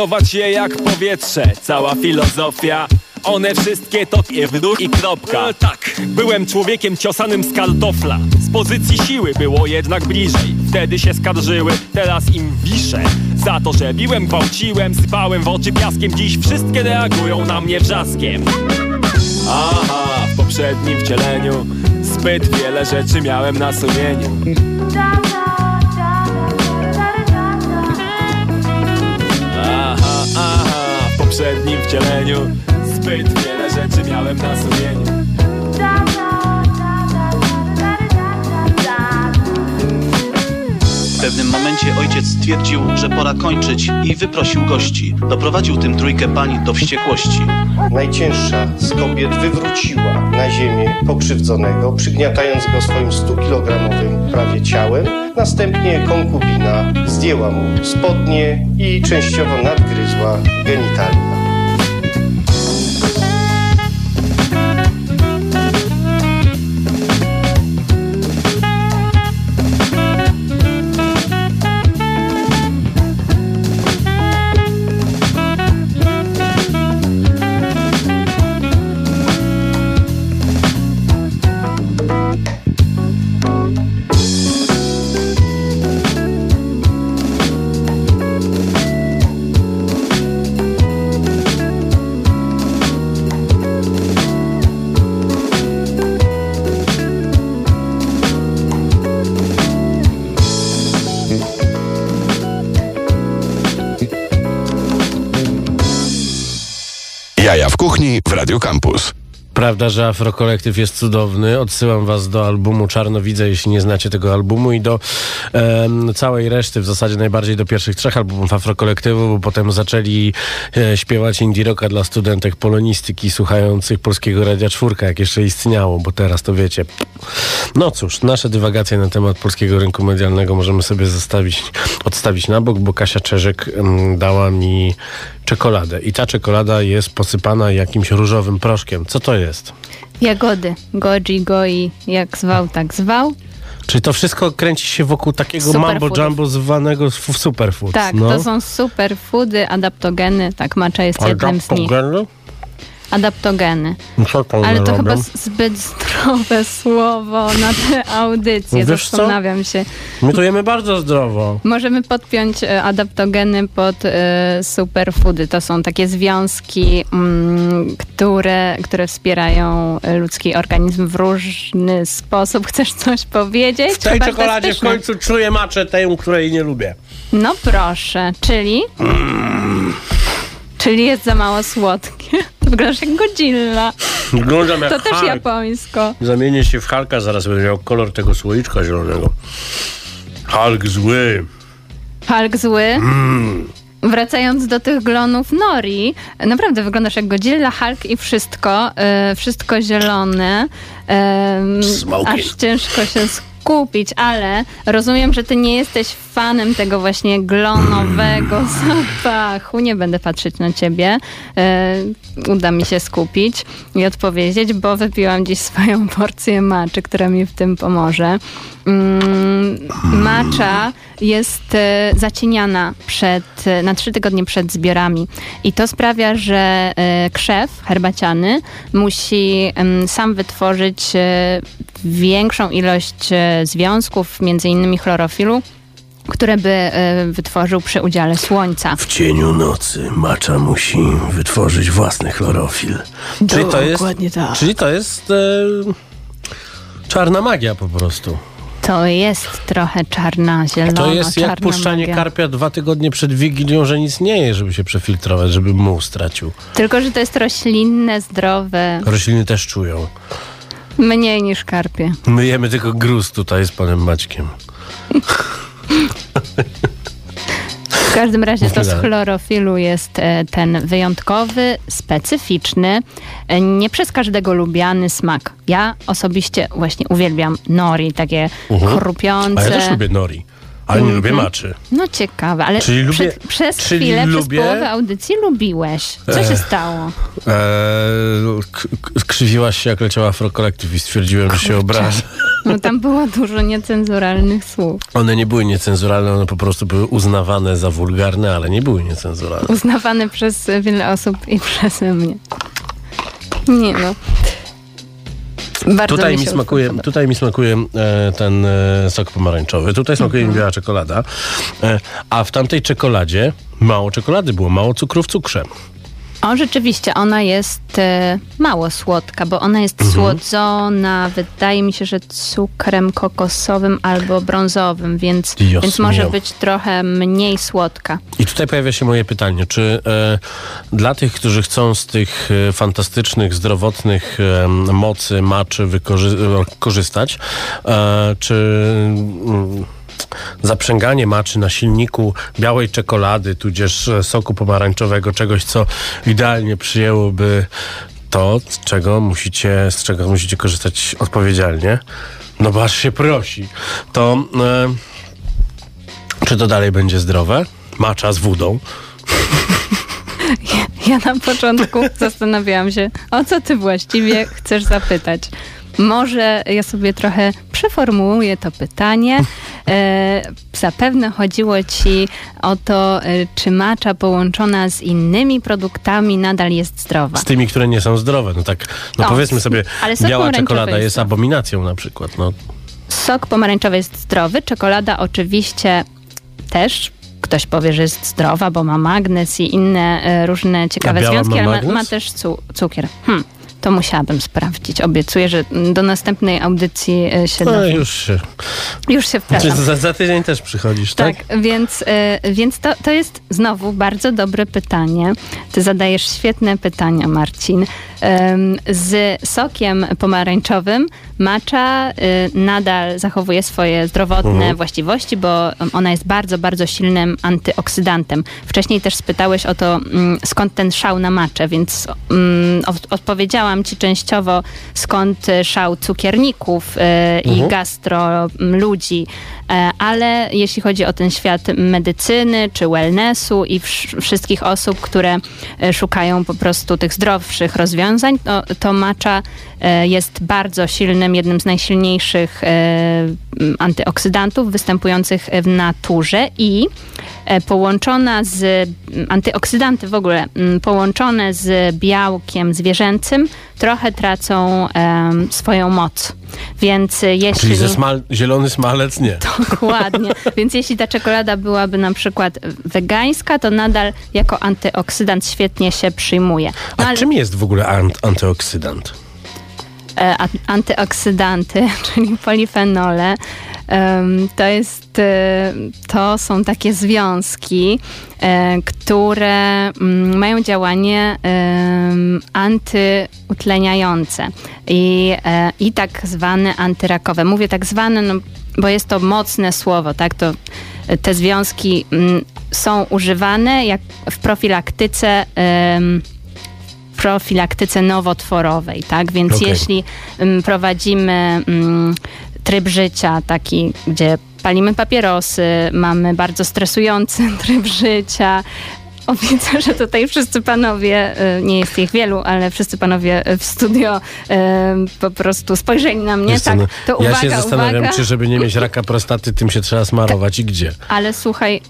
Traktować je jak powietrze. Cała filozofia. One wszystkie to w i kropka. E, Tak, byłem człowiekiem ciosanym z kartofla. Z pozycji siły było jednak bliżej. Wtedy się skarżyły, teraz im wiszę Za to, że biłem, gwałciłem, sypałem w oczy piaskiem. Dziś wszystkie reagują na mnie wrzaskiem. Aha, w poprzednim wcieleniu Zbyt wiele rzeczy miałem na sumieniu aha, w poprzednim wcieleniu Zbyt wiele rzeczy miałem na sumieniu pewnym momencie ojciec stwierdził, że pora kończyć i wyprosił gości. Doprowadził tym trójkę pań do wściekłości. Najcięższa z kobiet wywróciła na ziemię pokrzywdzonego, przygniatając go swoim 100-kilogramowym prawie ciałem. Następnie konkubina zdjęła mu spodnie i częściowo nadgryzła genitalia. Prawda, że Afrokolektyw jest cudowny. Odsyłam was do albumu Czarnowidze, jeśli nie znacie tego albumu i do całej reszty, w zasadzie najbardziej do pierwszych trzech albumów Afrokolektywu, bo potem zaczęli e, śpiewać indie rocka dla studentek polonistyki słuchających Polskiego Radia Czwórka, jak jeszcze istniało, bo teraz to wiecie. No cóż, nasze dywagacje na temat polskiego rynku medialnego możemy sobie zostawić, odstawić na bok, bo Kasia Czerzyk dała mi czekoladę i ta czekolada jest posypana jakimś różowym proszkiem. Co to jest? Jagody. Goji, goi, jak zwał, tak zwał. Czyli to wszystko kręci się wokół takiego Superfoodów. mambo jumbo zwanego superfood. Tak, no. to są superfoody, adaptogeny. Tak, macza jest jednym z nich. Adaptogeny? Adaptogeny. Co Ale to robią? chyba zbyt zdrowe słowo na tę audycję. Wiesz co? Zastanawiam się. My to jemy bardzo zdrowo. Możemy podpiąć e, adaptogeny pod e, superfoody. To są takie związki, mm, które, które wspierają e, ludzki organizm w różny sposób. Chcesz coś powiedzieć? W tej czekoladzie w końcu czuję maczę tę, której nie lubię. No proszę, czyli? Czyli jest za mało słodkie. Wyglądasz jak Godzilla. Wyglądam jak To też Hulk. japońsko. Zamienię się w Halka, zaraz będę miał kolor tego słoiczka zielonego. Hulk zły. Hulk zły. Wracając do tych glonów Nori, naprawdę wyglądasz jak Godzilla, Hulk i wszystko, e, wszystko zielone. Smoking. aż ciężko się skupić, ale rozumiem, że ty nie jesteś fanem tego właśnie glonowego zapachu. Nie będę patrzeć na ciebie. E, uda mi się skupić i odpowiedzieć, bo wypiłam dziś swoją porcję maczy, która mi w tym pomoże. Mm, macza jest e, zacieniana przed, e, na trzy tygodnie przed zbiorami i to sprawia, że e, krzew herbaciany musi sam wytworzyć większą ilość związków, między innymi chlorofilu, które by wytworzył przy udziale słońca. W cieniu nocy macza musi wytworzyć własny chlorofil. Czyli to jest, Dokładnie tak. czyli to jest e, czarna magia po prostu. To jest trochę czarna, zielona, To jest jak puszczanie magia. karpia dwa tygodnie przed Wigilią, że nic nie je, żeby się przefiltrować, żeby muł stracił. Tylko, że to jest roślinne, zdrowe, Rośliny też czują. mniej niż karpie. My jemy tylko gruz tutaj z panem Maćkiem. W każdym razie to z chlorofilu jest e, ten wyjątkowy, specyficzny, e, nie przez każdego lubiany smak. Ja osobiście właśnie uwielbiam nori, takie Mhm. chrupiące. A ja też lubię nori, ale nie lubię maczy. No ciekawe, ale Czyli lubię- przed, przez czyli chwilę, lubię- przez połowę audycji lubiłeś. Co się stało? Eee, k- k- skrzywiłaś się jak leciała Afro Collective i stwierdziłem, że się obraża. No tam było dużo niecenzuralnych słów. One nie były niecenzuralne, one po prostu były uznawane za wulgarne, ale nie były niecenzuralne. Uznawane przez wiele osób i przeze mnie. Nie no. Bardzo Tutaj mi smakuje, podoba. tutaj mi smakuje e, ten e, sok pomarańczowy, tutaj smakuje Mhm. mi biała czekolada, e, a w tamtej czekoladzie mało czekolady było, mało cukru w cukrze. O, rzeczywiście, ona jest e, mało słodka, bo ona jest Mhm. słodzona, wydaje mi się, że cukrem kokosowym albo brązowym, więc, Dios więc może mio. być trochę mniej słodka. I tutaj pojawia się moje pytanie, czy e, dla tych, którzy chcą z tych e, fantastycznych, zdrowotnych mocy maczy wykorzy- e, korzystać, e, czy mm, zaprzęganie maczy na silniku białej czekolady, tudzież e, soku pomarańczowego, czegoś, co idealnie przyjęłoby to, z czego musicie, z czego musicie korzystać odpowiedzialnie, no bo aż się prosi, to e, czy to dalej będzie zdrowe? Macza z wodą. Ja na początku zastanawiałam się, o co ty właściwie chcesz zapytać. Może ja sobie trochę przeformułuję to pytanie. E, zapewne chodziło ci o to, e, czy macza połączona z innymi produktami nadal jest zdrowa. Z tymi, które nie są zdrowe. No tak, no O, powiedzmy sobie, biała czekolada jest abominacją na przykład. No, Sok pomarańczowy jest zdrowy, czekolada oczywiście też. Ktoś powie, że jest zdrowa, bo ma magnez i inne e, różne ciekawe związki, ma ale ma, ma też cu- cukier. Hmm, to musiałabym sprawdzić. Obiecuję, że do następnej audycji e, się no już się. Już się wpraszam. za, za tydzień też przychodzisz, tak? Tak, więc, e, więc to, to jest znowu bardzo dobre pytanie. Ty zadajesz świetne pytania, Marcin. Z sokiem pomarańczowym macza y, nadal zachowuje swoje zdrowotne Mhm. właściwości, bo ona jest bardzo, bardzo silnym antyoksydantem. Wcześniej też spytałeś o to, mm, skąd ten szał na maczę, więc mm, od- odpowiedziałam powiedziałam ci częściowo, skąd szał cukierników e, i Mhm. gastro ludzi, E, ale jeśli chodzi o ten świat medycyny czy wellnessu i wsz- wszystkich osób, które e, szukają po prostu tych zdrowszych rozwiązań, to, to macza jest bardzo silnym, jednym z najsilniejszych antyoksydantów występujących w naturze i połączona z antyoksydanty w ogóle połączone z białkiem zwierzęcym trochę tracą em, swoją moc. Więc e, jeśli... Czyli ze smal, zielony smalec nie. Dokładnie. Więc jeśli ta czekolada byłaby na przykład wegańska, to nadal jako antyoksydant świetnie się przyjmuje. No, A ale czym jest w ogóle ant- antyoksydant? e, antyoksydanty, czyli polifenole, to jest, e, to są takie związki, e, które mm, mają działanie antyutleniające i, e, i tak zwane antyrakowe. Mówię tak zwane, no, bo jest to mocne słowo, tak? To te związki mm, są używane jak w profilaktyce profilaktyce nowotworowej, tak? Więc Okej. jeśli mm, prowadzimy tryb życia taki, gdzie palimy papierosy, mamy bardzo stresujący tryb życia, o, widzę, że tutaj wszyscy panowie, y, nie jest ich wielu, ale wszyscy panowie w studio y, po prostu spojrzeli na mnie. Wiesz tak, no, to ja uwaga, się zastanawiam, uwaga. czy żeby nie mieć raka prostaty, tym się trzeba smarować i gdzie. Ale słuchaj,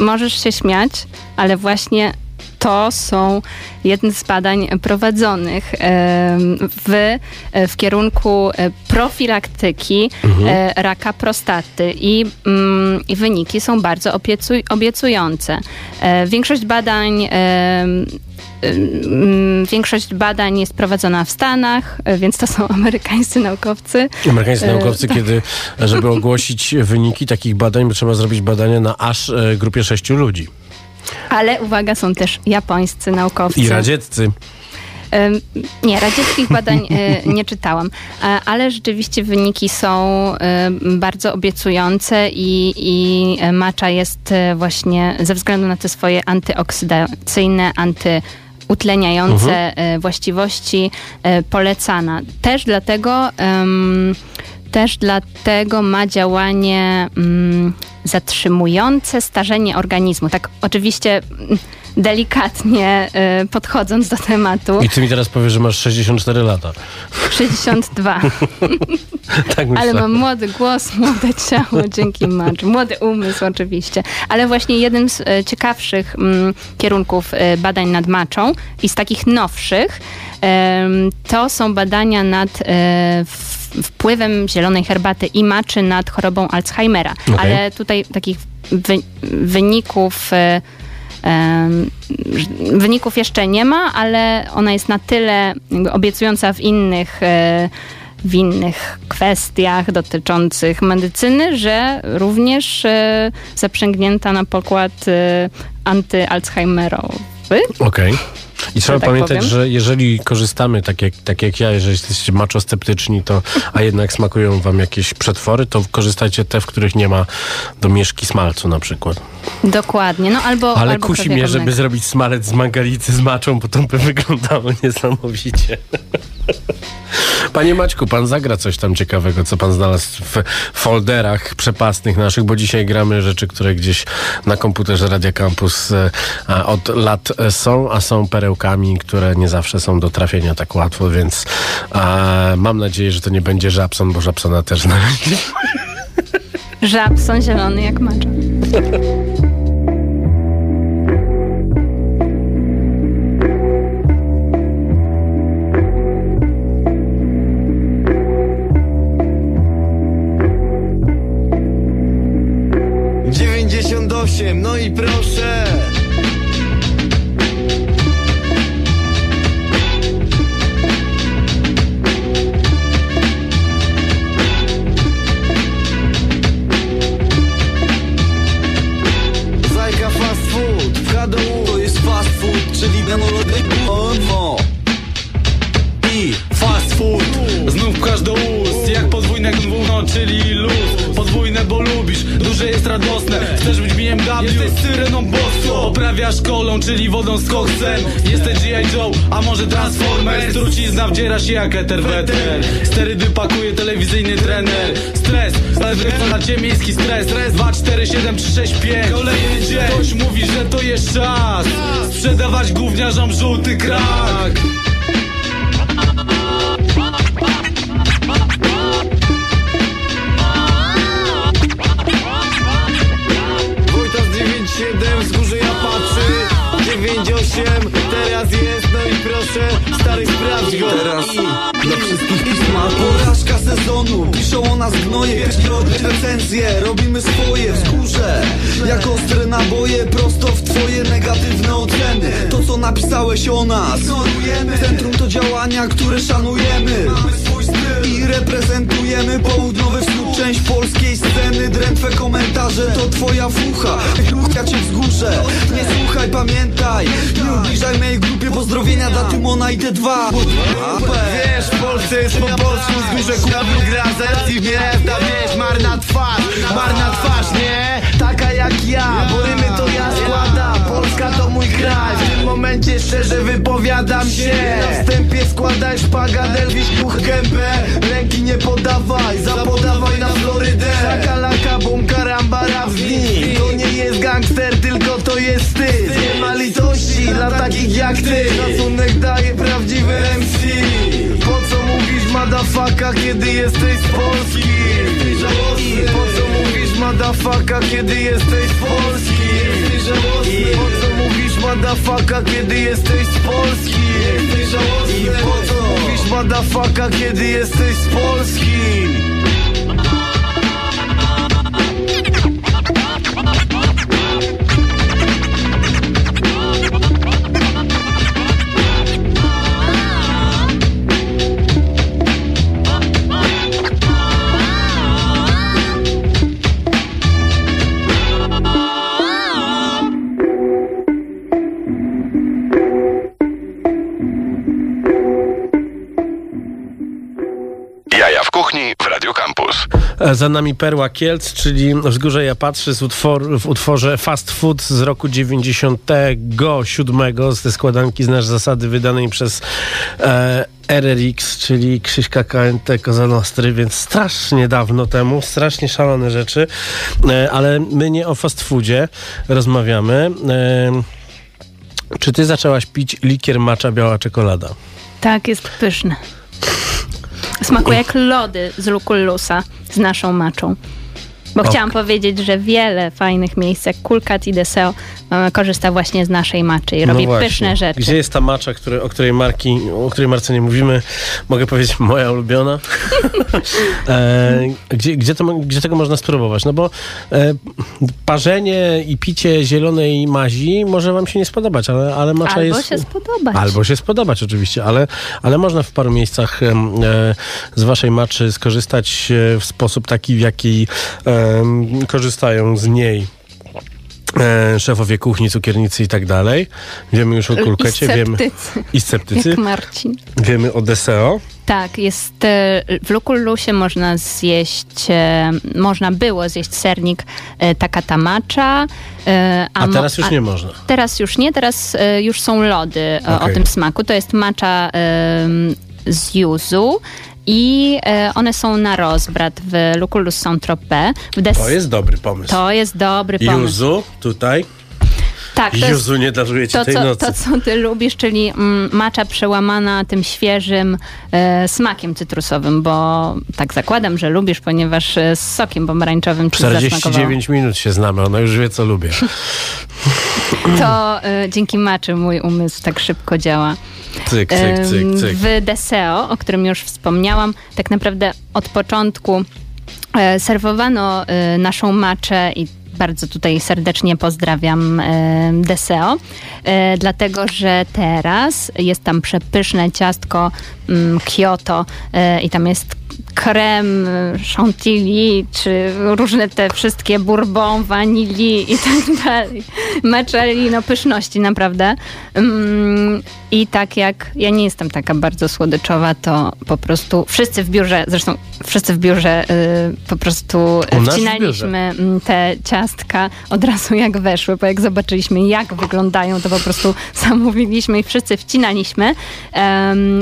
możesz się śmiać, ale właśnie to są jedne z badań prowadzonych w, w kierunku e, profilaktyki e, raka prostaty i, mm, i wyniki są bardzo obiecuj, obiecujące. E, Większość badań Większość badań jest prowadzona w Stanach, e, więc to są amerykańscy naukowcy. Amerykańscy E, naukowcy, kiedy, żeby ogłosić wyniki takich badań, trzeba zrobić badanie na aż e, grupie sześciu ludzi. Ale uwaga, są też japońscy naukowcy. I radzieccy. Nie, radzieckich badań y, nie czytałam, A- ale rzeczywiście wyniki są y, bardzo obiecujące i, i macza jest właśnie ze względu na te swoje antyoksydacyjne, antyutleniające y, właściwości y, polecana. Też dlatego ym, też dlatego ma działanie mm, zatrzymujące starzenie organizmu. Tak oczywiście mm, delikatnie y, podchodząc do tematu. I ty mi teraz powiesz, że masz 64 lata. 62. Tak myślę. Ale mam młody głos, młode ciało, dzięki Macz. Młody umysł oczywiście. Ale właśnie jednym z e, ciekawszych mm, kierunków e, badań nad maczą i z takich nowszych to są badania nad w- wpływem zielonej herbaty i maczy nad chorobą Alzheimera. Okej. Ale tutaj takich wy, wyników e, em, wyników jeszcze nie ma, ale ona jest na tyle obiecująca w innych e, w innych kwestiach dotyczących medycyny, że również e, zaprzęgnięta na pokład e, antyalzheimerowy. Okej. I trzeba tak pamiętać, powiem. że jeżeli korzystamy, tak jak, tak jak ja, jeżeli jesteście maczosceptyczni, to, a jednak smakują wam jakieś przetwory, to korzystajcie te, w których nie ma domieszki smalcu na przykład. Dokładnie, no albo Ale albo kusi mnie, żeby zrobić smalec z mangalicy z maczą, bo to by wyglądało niesamowicie. Panie Maćku, pan zagra coś tam ciekawego, co pan znalazł w folderach przepasnych naszych, bo dzisiaj gramy rzeczy, które gdzieś na komputerze Radia Campus e, od lat e, są, a są perełkami, które nie zawsze są do trafienia tak łatwo, więc mam nadzieję, że to nie będzie Żabson, bo Żabsona też znaleźli. Żabson zielony jak macza. No i proszę Zajka fast food, w HDU to jest fast food, czyli nanolody no. I fast food Znów każdy ust Jak podwójne gówno, czyli luz Podwójne, bo lubisz. Duże jest radosne. Chcesz być mi BMW Jesteś syreną bosko Oprawiasz kolą, czyli wodą z koksem. Jesteś G.I. Joe, a może Transformers? Trucizna wdziera się jak eter weter Sterydy pakuje telewizyjny trener. Stres, na cię miejski stres. 2, 4, 7, 3, 6, 5 Kolejny dzień. Ktoś mówi, że to jest czas. Sprzedawać gówniarzom żółty krak 9-8, teraz jest, no i proszę Stary sprawdź go. Teraz dla wszystkich pisma Porażka sezonu, piszą o nas gnoje Recenzje, robimy swoje wzgórze Jak ostre naboje, prosto w twoje negatywne oceny. To co napisałeś o nas Centrum to działania, które szanujemy. Mamy i reprezentujemy Południowy wschód, część polskiej sceny Drętwe komentarze to twoja fucha. Rucha cię wzgórze. Nie słuchaj, pamiętaj. Nie ubliżaj mojej grupie Pozdrowienia. Dla Tymona i T2 Wiesz, w Polsce jest po polsku Wzgórze kupił gra, zaraz i wjeżdża Wiesz, marna twarz, marna twarz, nie? Taka jak ja, bo rymy to ja składam. Polska to mój kraj, w tym momencie szczerze wypowiadam się. Na wstępie składaj szpagat, Elvis puch gębę Ręki nie podawaj, zapodawaj na Florydę Szakalaka, bum, karamba, nim To nie jest gangster, tylko to jest wstyd Nie ma litości dla takich jak ty Szacunek daje prawdziwy MC Po co mówisz madafaka, kiedy jesteś z Polski? Po co mówisz madafaka, kiedy jesteś z Polski? Po co mówisz madafaka, kiedy jesteś z Polski? I po co madafaka, kiedy jesteś z Polski? Za nami Perła Kielc, czyli Wzgórze Ja Patrzy z utwor, w utworze Fast Food z roku 97 z tej składanki Znasz Zasady wydanej przez e, RRX, czyli Krzyśka KNT Kozanostry, więc strasznie dawno temu, strasznie szalone rzeczy, e, ale my nie o fast foodzie rozmawiamy. E, czy ty zaczęłaś pić likier macza biała czekolada? Tak, jest pyszny. Smakuje jak lody z Lukullusa z naszą maczą. Bo Ok. chciałam powiedzieć, że wiele fajnych miejsc, jak Kulkat i Deseo, e, korzysta właśnie z naszej maczy i robi No pyszne rzeczy. Gdzie jest ta macza, który, o której marki, o której marce nie mówimy? Mogę powiedzieć moja ulubiona. e, gdzie, gdzie, to, gdzie tego można spróbować? No bo e, parzenie i picie zielonej mazi może wam się nie spodobać, ale, ale macza Albo jest... się spodobać. Albo się spodobać oczywiście, ale, ale można w paru miejscach e, z waszej maczy skorzystać e, w sposób taki, w jaki korzystają z niej e, szefowie kuchni, cukiernicy i tak dalej. Wiemy już o kulkecie, I wiemy i sceptycy. Jak Marcin. Wiemy o deseo. Tak, jest e, w Lukullusie można zjeść, e, można było zjeść sernik takata matcha. e, A mo- teraz już nie można. Teraz już nie, teraz już są lody e, o tym smaku. To jest matcha em, z yuzu. I e, one są na rozbrat w Lucullus Saint-Tropez. W Des- To jest dobry pomysł. to jest dobry pomysł. Juzu tutaj. Tak, to jest Juzu nie ci to tej co, nocy. to, co ty lubisz, czyli mm, macza przełamana tym świeżym e, smakiem cytrusowym, bo tak zakładam, że lubisz, ponieważ e, z sokiem pomarańczowym ci zasmakowało. 49 minut się znamy, ona już wie co lubię. To e, dzięki maczy mój umysł tak szybko działa. Cyk, cyk, cyk, cyk. W Deseo, o którym już wspomniałam, tak naprawdę od początku e, serwowano e, naszą maczę i bardzo tutaj serdecznie pozdrawiam e, Deseo, e, dlatego że teraz jest tam przepyszne ciastko mm, Kyoto e, i tam jest krem chantilly, czy różne te wszystkie bourbon, wanilii i tak dalej. Maczali, no pyszności naprawdę. Mm, I tak jak ja nie jestem taka bardzo słodyczowa, to po prostu wszyscy w biurze, zresztą wszyscy w biurze y, po prostu wcinaliśmy mm, te ciastka od razu jak weszły, bo jak zobaczyliśmy jak wyglądają, to po prostu zamówiliśmy i wszyscy wcinaliśmy.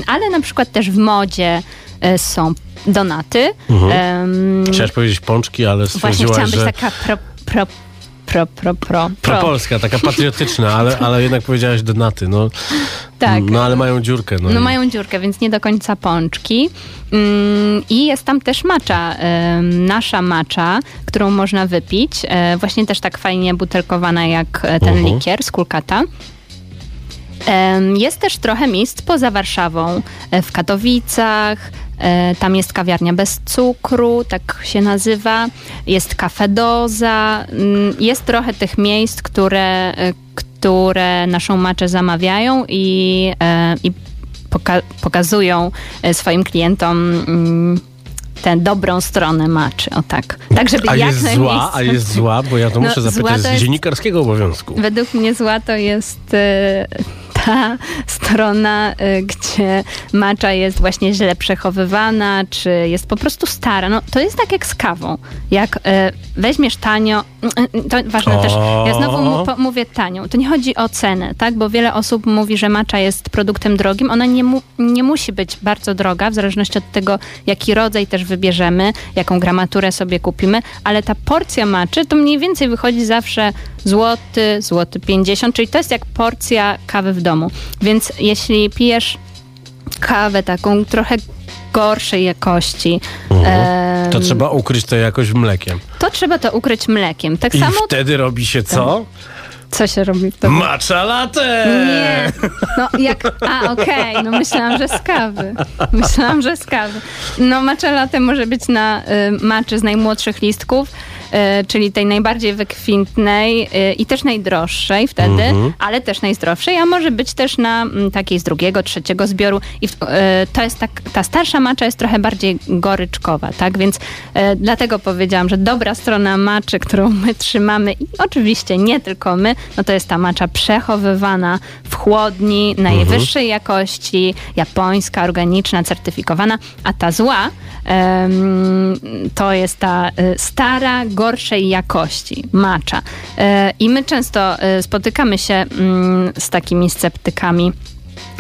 Ale na przykład też w modzie e, są donaty. Mhm. Em, Chciałaś powiedzieć pączki, ale Właśnie stwierdziłaś, chciałam być że... taka pro, pro, pro, pro, pro, Propolska, taka patriotyczna, ale, ale jednak powiedziałaś donaty. No, Tak. no ale mają dziurkę. No, No i- mają dziurkę, więc nie do końca pączki. Mm, I jest tam też macza, nasza macza, którą można wypić. E, Właśnie też tak fajnie butelkowana jak e, ten Mhm. likier z Kulkata. Jest też trochę miejsc poza Warszawą, e, w Katowicach. e, Tam jest kawiarnia bez cukru, tak się nazywa. Jest kafedoza. mm, Jest trochę tych miejsc, które, e, które naszą maczę zamawiają i, i poka- pokazują swoim klientom mm, tę dobrą stronę maczy. O tak. Tak, żeby a jak jest najmniej zła, a jest zła, bo ja to No, muszę zapytać z jest- dziennikarskiego obowiązku. Według mnie zła to jest ta strona, e, gdzie macza jest właśnie źle przechowywana, czy jest po prostu stara. No, to jest tak jak z kawą. Jak e, weźmiesz tanio, mm, to ważne O. też, ja znowu mówię tanią. To nie chodzi o cenę, tak? Bo wiele osób mówi, że macza jest produktem drogim. Ona nie, mu, nie musi być bardzo droga, w zależności od tego, jaki rodzaj też wybierzemy, jaką gramaturę sobie kupimy, ale ta porcja maczy to mniej więcej wychodzi zawsze złoty, złoty 50, czyli to jest jak porcja kawy w domu. Więc jeśli pijesz kawę taką trochę gorszej jakości, em, To trzeba ukryć to jakoś mlekiem. to trzeba to ukryć mlekiem. Tak I samo wtedy robi się co? co się robi wtedy? Matcha latte! Nie, no jak, a okej, no myślałam, że z kawy. Myślałam, że z kawy. No matcha latte może być na y, maczy z najmłodszych listków, czyli tej najbardziej wykwintnej y, i też najdroższej wtedy, Mhm. ale też najzdrowszej, a może być też na mm, takiej z drugiego, trzeciego zbioru. I y, to jest tak, ta starsza macza jest trochę bardziej goryczkowa, tak, więc dlatego powiedziałam, że dobra strona maczy, którą my trzymamy i oczywiście nie tylko my, no to jest ta macza przechowywana w chłodni, najwyższej jakości, japońska, organiczna, certyfikowana, a ta zła to jest ta stara, gorszej jakości macza. E, I my często e, spotykamy się mm, z takimi sceptykami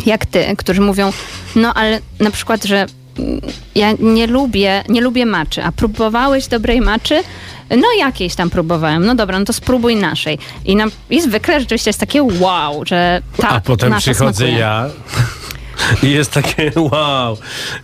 jak ty, którzy mówią, no ale na przykład, że mm, ja nie lubię, nie lubię maczy, a próbowałeś dobrej maczy? No jakiejś tam próbowałem. No dobra, no to spróbuj naszej. I, na, i zwykle rzeczywiście jest takie wow, że ta A potem nasza przychodzę smakuje. ja i jest takie wow.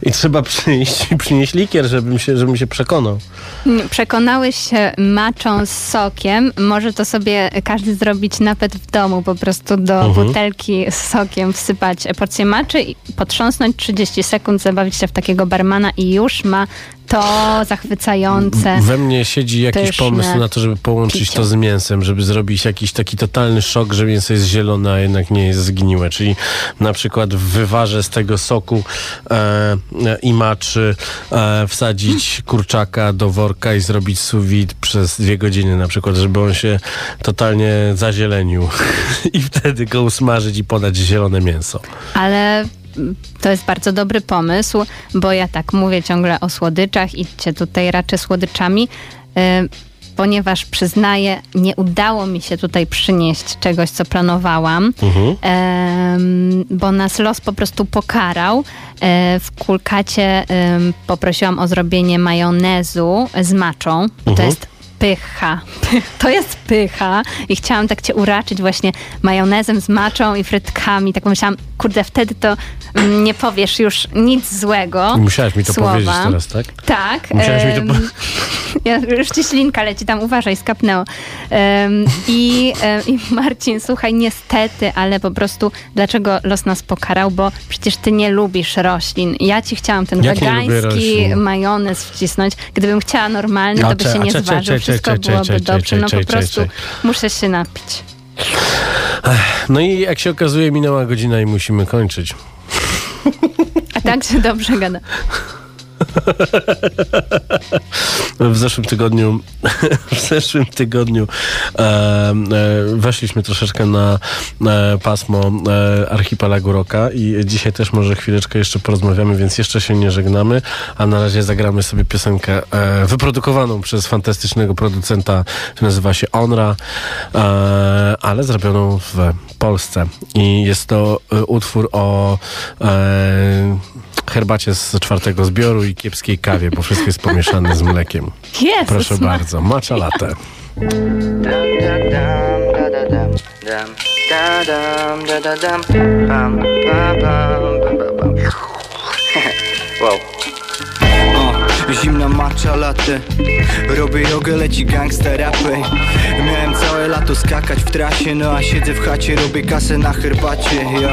I trzeba przynieść, przynieść likier, żebym się, żebym się przekonał. Mm, Przekonałeś się maczą z sokiem. Może to sobie każdy zrobić nawet w domu. Po prostu do Mhm. butelki z sokiem wsypać porcję maczy i potrząsnąć 30 sekund, zabawić się w takiego barmana i już ma to zachwycające. We mnie siedzi jakiś pyszne pomysł na to, żeby połączyć picie. to z mięsem, żeby zrobić jakiś taki totalny szok, że mięso jest zielone, a jednak nie jest zgniłe. Czyli na przykład w wywarze z tego soku e, e, i maczy e, wsadzić kurczaka do worka i zrobić sous vide przez dwie godziny na przykład, żeby on się totalnie zazielenił i wtedy go usmażyć i podać zielone mięso. Ale to jest bardzo dobry pomysł, bo ja tak mówię ciągle o słodyczach i cię tutaj raczę słodyczami, y, ponieważ przyznaję, nie udało mi się tutaj przynieść czegoś, co planowałam, em, bo nas los po prostu pokarał. E, w kulkacie em, poprosiłam o zrobienie majonezu z maczą. To Mhm. jest pycha. To jest pycha i chciałam tak cię uraczyć właśnie majonezem z maczą i frytkami. Tak myślałam, kurde, wtedy to mm, nie powiesz już nic złego. Musiałaś mi to słowa. powiedzieć teraz, tak? Tak. Musiałaś mi to po- ja, już ci ślinka leci, tam uważaj, skapnęło. I, I Marcin, słuchaj, niestety, ale po prostu dlaczego los nas pokarał, bo przecież ty nie lubisz roślin. Ja ci chciałam ten Jak wegański majonez wcisnąć. Gdybym chciała normalny, A to by cze- się a nie cze- cze- zważył. cze- Wszystko cze- cze- byłoby cze- dobrze. No po prostu muszę się napić. No i jak się okazuje, minęła godzina i musimy kończyć. A tak się dobrze gada. w zeszłym tygodniu w zeszłym tygodniu e, e, weszliśmy troszeczkę na e, pasmo e, archipelagu Roka i dzisiaj też może chwileczkę jeszcze porozmawiamy, więc jeszcze się nie żegnamy, a na razie zagramy sobie piosenkę e, wyprodukowaną przez fantastycznego producenta, nazywa się Onra, e, ale zrobioną w Polsce. I jest to utwór o herbacie z czwartego zbioru i kiepskiej kawie, bo wszystko jest pomieszane z mlekiem. Jezus Proszę bardzo, macza latte. Wow. O, zimna macza latte Robię jogę, leci gangsta rapy Miałem całe lato skakać w trasie No a siedzę w chacie, robię kasę na herbacie Yo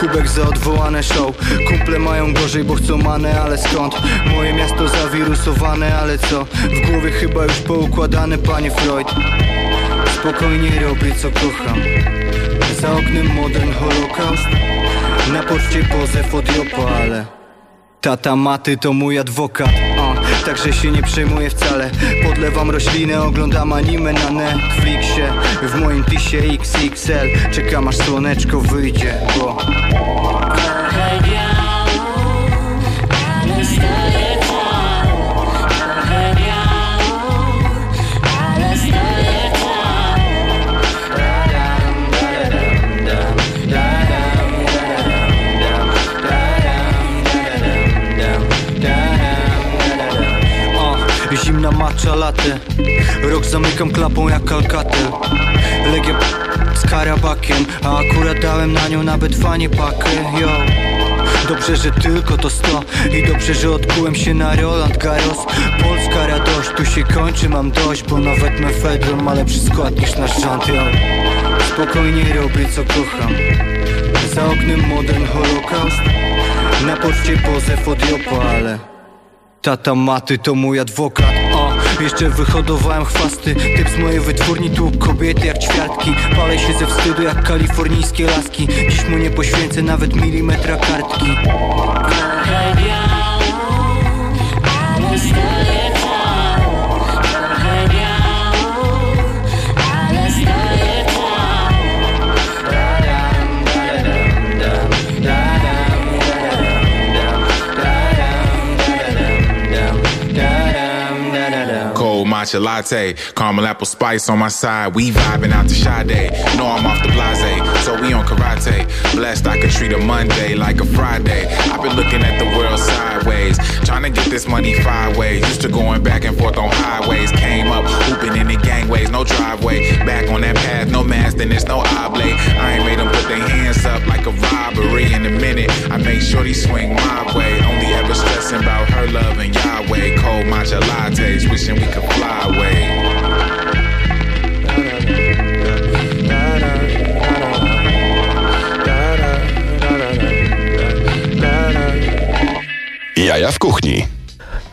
Kubek za odwołane show. Kumple mają gorzej, bo chcą manę, ale skąd? Moje miasto zawirusowane, ale co? W głowie chyba już poukładane, panie Freud. Spokojnie robię co kocham. Za oknem modern holokaust. Na poczcie pozew od Jopa, ale Tata maty to mój adwokat Także się nie przejmuję wcale. Podlewam roślinę, oglądam anime na Netflixie. W moim tisie XXL Czekam aż słoneczko wyjdzie, latte Rok zamykam klapą jak kalkatel Legia z karabakiem A akurat dałem na nią nawet fanie pakę. Yo. Dobrze, że tylko to sto. I dobrze, że odkułem się na Roland Garros. Polska radość, tu się kończy, mam dość Bo nawet mefedron ma lepszy skład niż nasz rząd Yo. Spokojnie robię co kocham. Za oknem modern holokaust. Na poczcie pozew od Jopa, ale Tata maty to mój adwokat jeszcze wyhodowałem chwasty. Typ z mojej wytwórni tu kobiety jak ćwiartki. Palę się ze wstydu jak kalifornijskie laski. Dziś mu nie poświęcę nawet milimetra kartki. Cold matcha latte, caramel apple spice on my side. We vibing out the Sade. Know I'm off the blase, so we on karate. Blessed I could treat a Monday like a Friday. I've been looking at the world sideways, trying to get this money five ways. Used to going back and forth on highways. Came up hooping in the gangways, no driveway. Back on that path, no mask, then there's no oblate. I ain't made them put their hands up like a robbery. In a minute, I make sure they swing my way. Only ever stressing about her love and Yahweh. Cold matcha lattes, wishing we could fly away. Jaja w kuchni.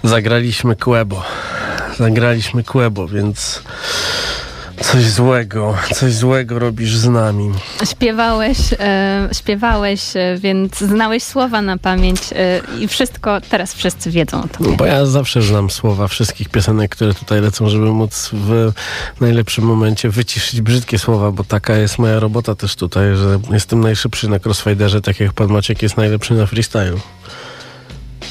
Zagraliśmy Kłebo. Zagraliśmy Kłebo, więc coś złego, coś złego robisz z nami. Śpiewałeś, e, śpiewałeś, e, więc znałeś słowa na pamięć e, i wszystko, teraz wszyscy wiedzą o tobie. Bo ja zawsze znam słowa wszystkich piosenek, które tutaj lecą, żeby móc w najlepszym momencie wyciszyć brzydkie słowa, bo taka jest moja robota też tutaj, że jestem najszybszy na crossfaderze, tak jak pan Maciek jest najlepszy na freestylu.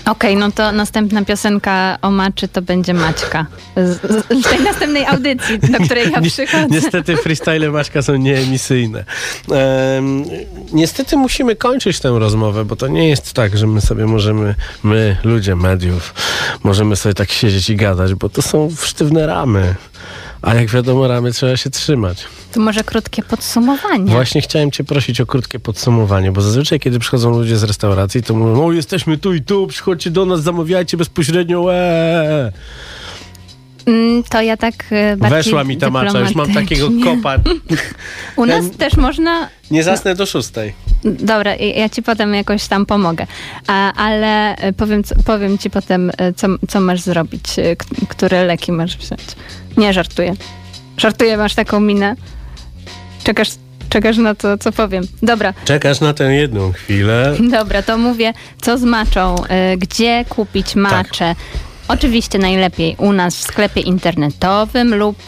Okej, no to następna piosenka o Maczy to będzie Maćka. Z, z, tej następnej audycji, do której ja przychodzę. Niestety freestyle Maćka są nieemisyjne. Em, niestety musimy kończyć tę rozmowę, bo to nie jest tak, że my sobie możemy, my, ludzie mediów, możemy sobie tak siedzieć i gadać, bo to są sztywne ramy. A jak wiadomo, ramy trzeba się trzymać. To może krótkie podsumowanie. Właśnie chciałem cię prosić o krótkie podsumowanie, bo zazwyczaj, kiedy przychodzą ludzie z restauracji, to mówią, o jesteśmy tu i tu, przychodźcie do nas, zamawiajcie bezpośrednio, eee. Mm, To ja tak e, bardziej Weszła mi ta macza, już mam takiego kopa. U nas też można... Nie zasnę do szóstej. Dobra, ja ja ci potem jakoś tam pomogę. A, ale e, powiem, powiem ci potem, e, co, co masz zrobić, które leki masz wziąć. Nie, żartuję. Żartuję, masz taką minę. Czekasz, Czekasz na to, co powiem. Dobra, Czekasz na tę jedną chwilę. dobra, to mówię, co z maczą, gdzie kupić Tak. Oczywiście najlepiej u nas w sklepie internetowym lub y,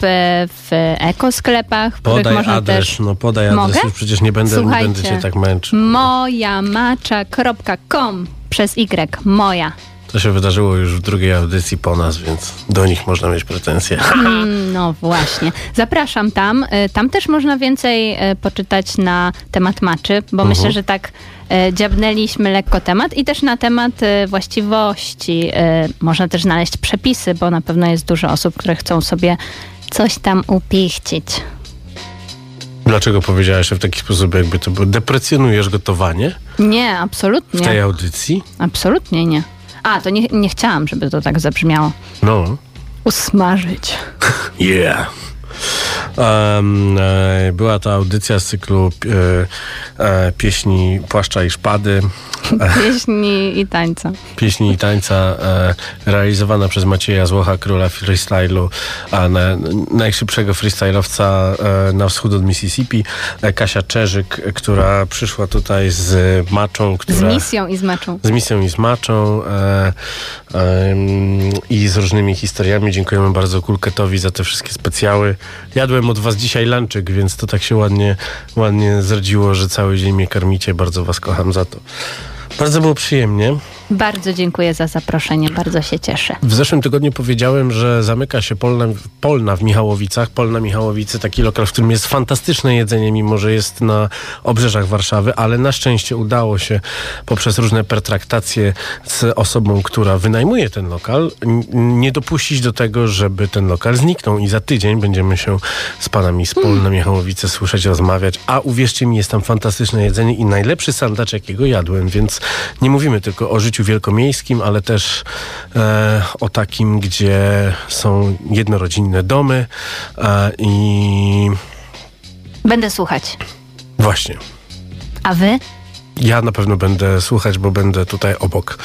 w ekosklepach, w których Podaj można adres, też... no podaj adres, Mogę? już przecież nie będę, nie Słuchajcie, będę cię tak męczył. mojamacza.com przez Y, moja. To się wydarzyło już w drugiej audycji po nas, więc do nich można mieć pretensje. Mm, No właśnie. Zapraszam tam. Y, Tam też można więcej y, poczytać na temat maczy, bo Mhm. myślę, że tak dziabnęliśmy lekko temat i też na temat y, właściwości. Y, Można też znaleźć przepisy, bo na pewno jest dużo osób, które chcą sobie coś tam upichcić. Dlaczego powiedziałeś w taki sposób, jakby to było? Deprecjonujesz gotowanie Nie, w absolutnie. tej audycji? Absolutnie nie. A, to nie, nie chciałam, żeby to tak zabrzmiało. No. Usmażyć. Yeah. E, była to audycja z cyklu e, e, pieśni Płaszcza i Szpady. Pieśni i tańca. Pieśni i tańca e, realizowana przez Macieja Złocha, króla freestylu, a na, najszybszego freestylowca e, na wschód od Mississippi, e, Kasia Czerzyk, która przyszła tutaj z maczą, Z która... misją i z maczą. z misją i z maczą e, i z różnymi historiami. Dziękujemy bardzo Kulketowi za te wszystkie specjały. Jadłem od was dzisiaj lunczyk, więc to tak się ładnie, ładnie zrodziło, że cały dzień mnie karmicie. Bardzo was kocham za to. Bardzo było przyjemnie. Bardzo dziękuję za zaproszenie, bardzo się cieszę. W zeszłym tygodniu powiedziałem, że zamyka się Polna, Polna w Michałowicach. Polna Michałowice, taki lokal, w którym jest fantastyczne jedzenie, mimo że jest na obrzeżach Warszawy, ale na szczęście udało się poprzez różne pertraktacje z osobą, która wynajmuje ten lokal, nie dopuścić do tego, żeby ten lokal zniknął i za tydzień będziemy się z panami z Polna Michałowice słyszeć, rozmawiać, a uwierzcie mi, jest tam fantastyczne jedzenie i najlepszy sandacz, jakiego jadłem, więc nie mówimy tylko o życiu wielkomiejskim, ale też e, o takim, gdzie są jednorodzinne domy e, i Będę słuchać. właśnie. A wy? Ja na pewno będę słuchać, bo będę tutaj obok.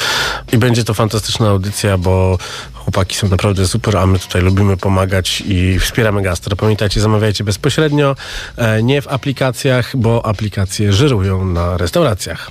I będzie to fantastyczna audycja, bo chłopaki są naprawdę super, a my tutaj lubimy pomagać i wspieramy gastro. Pamiętajcie, zamawiajcie bezpośrednio, e, nie w aplikacjach, bo aplikacje żerują na restauracjach.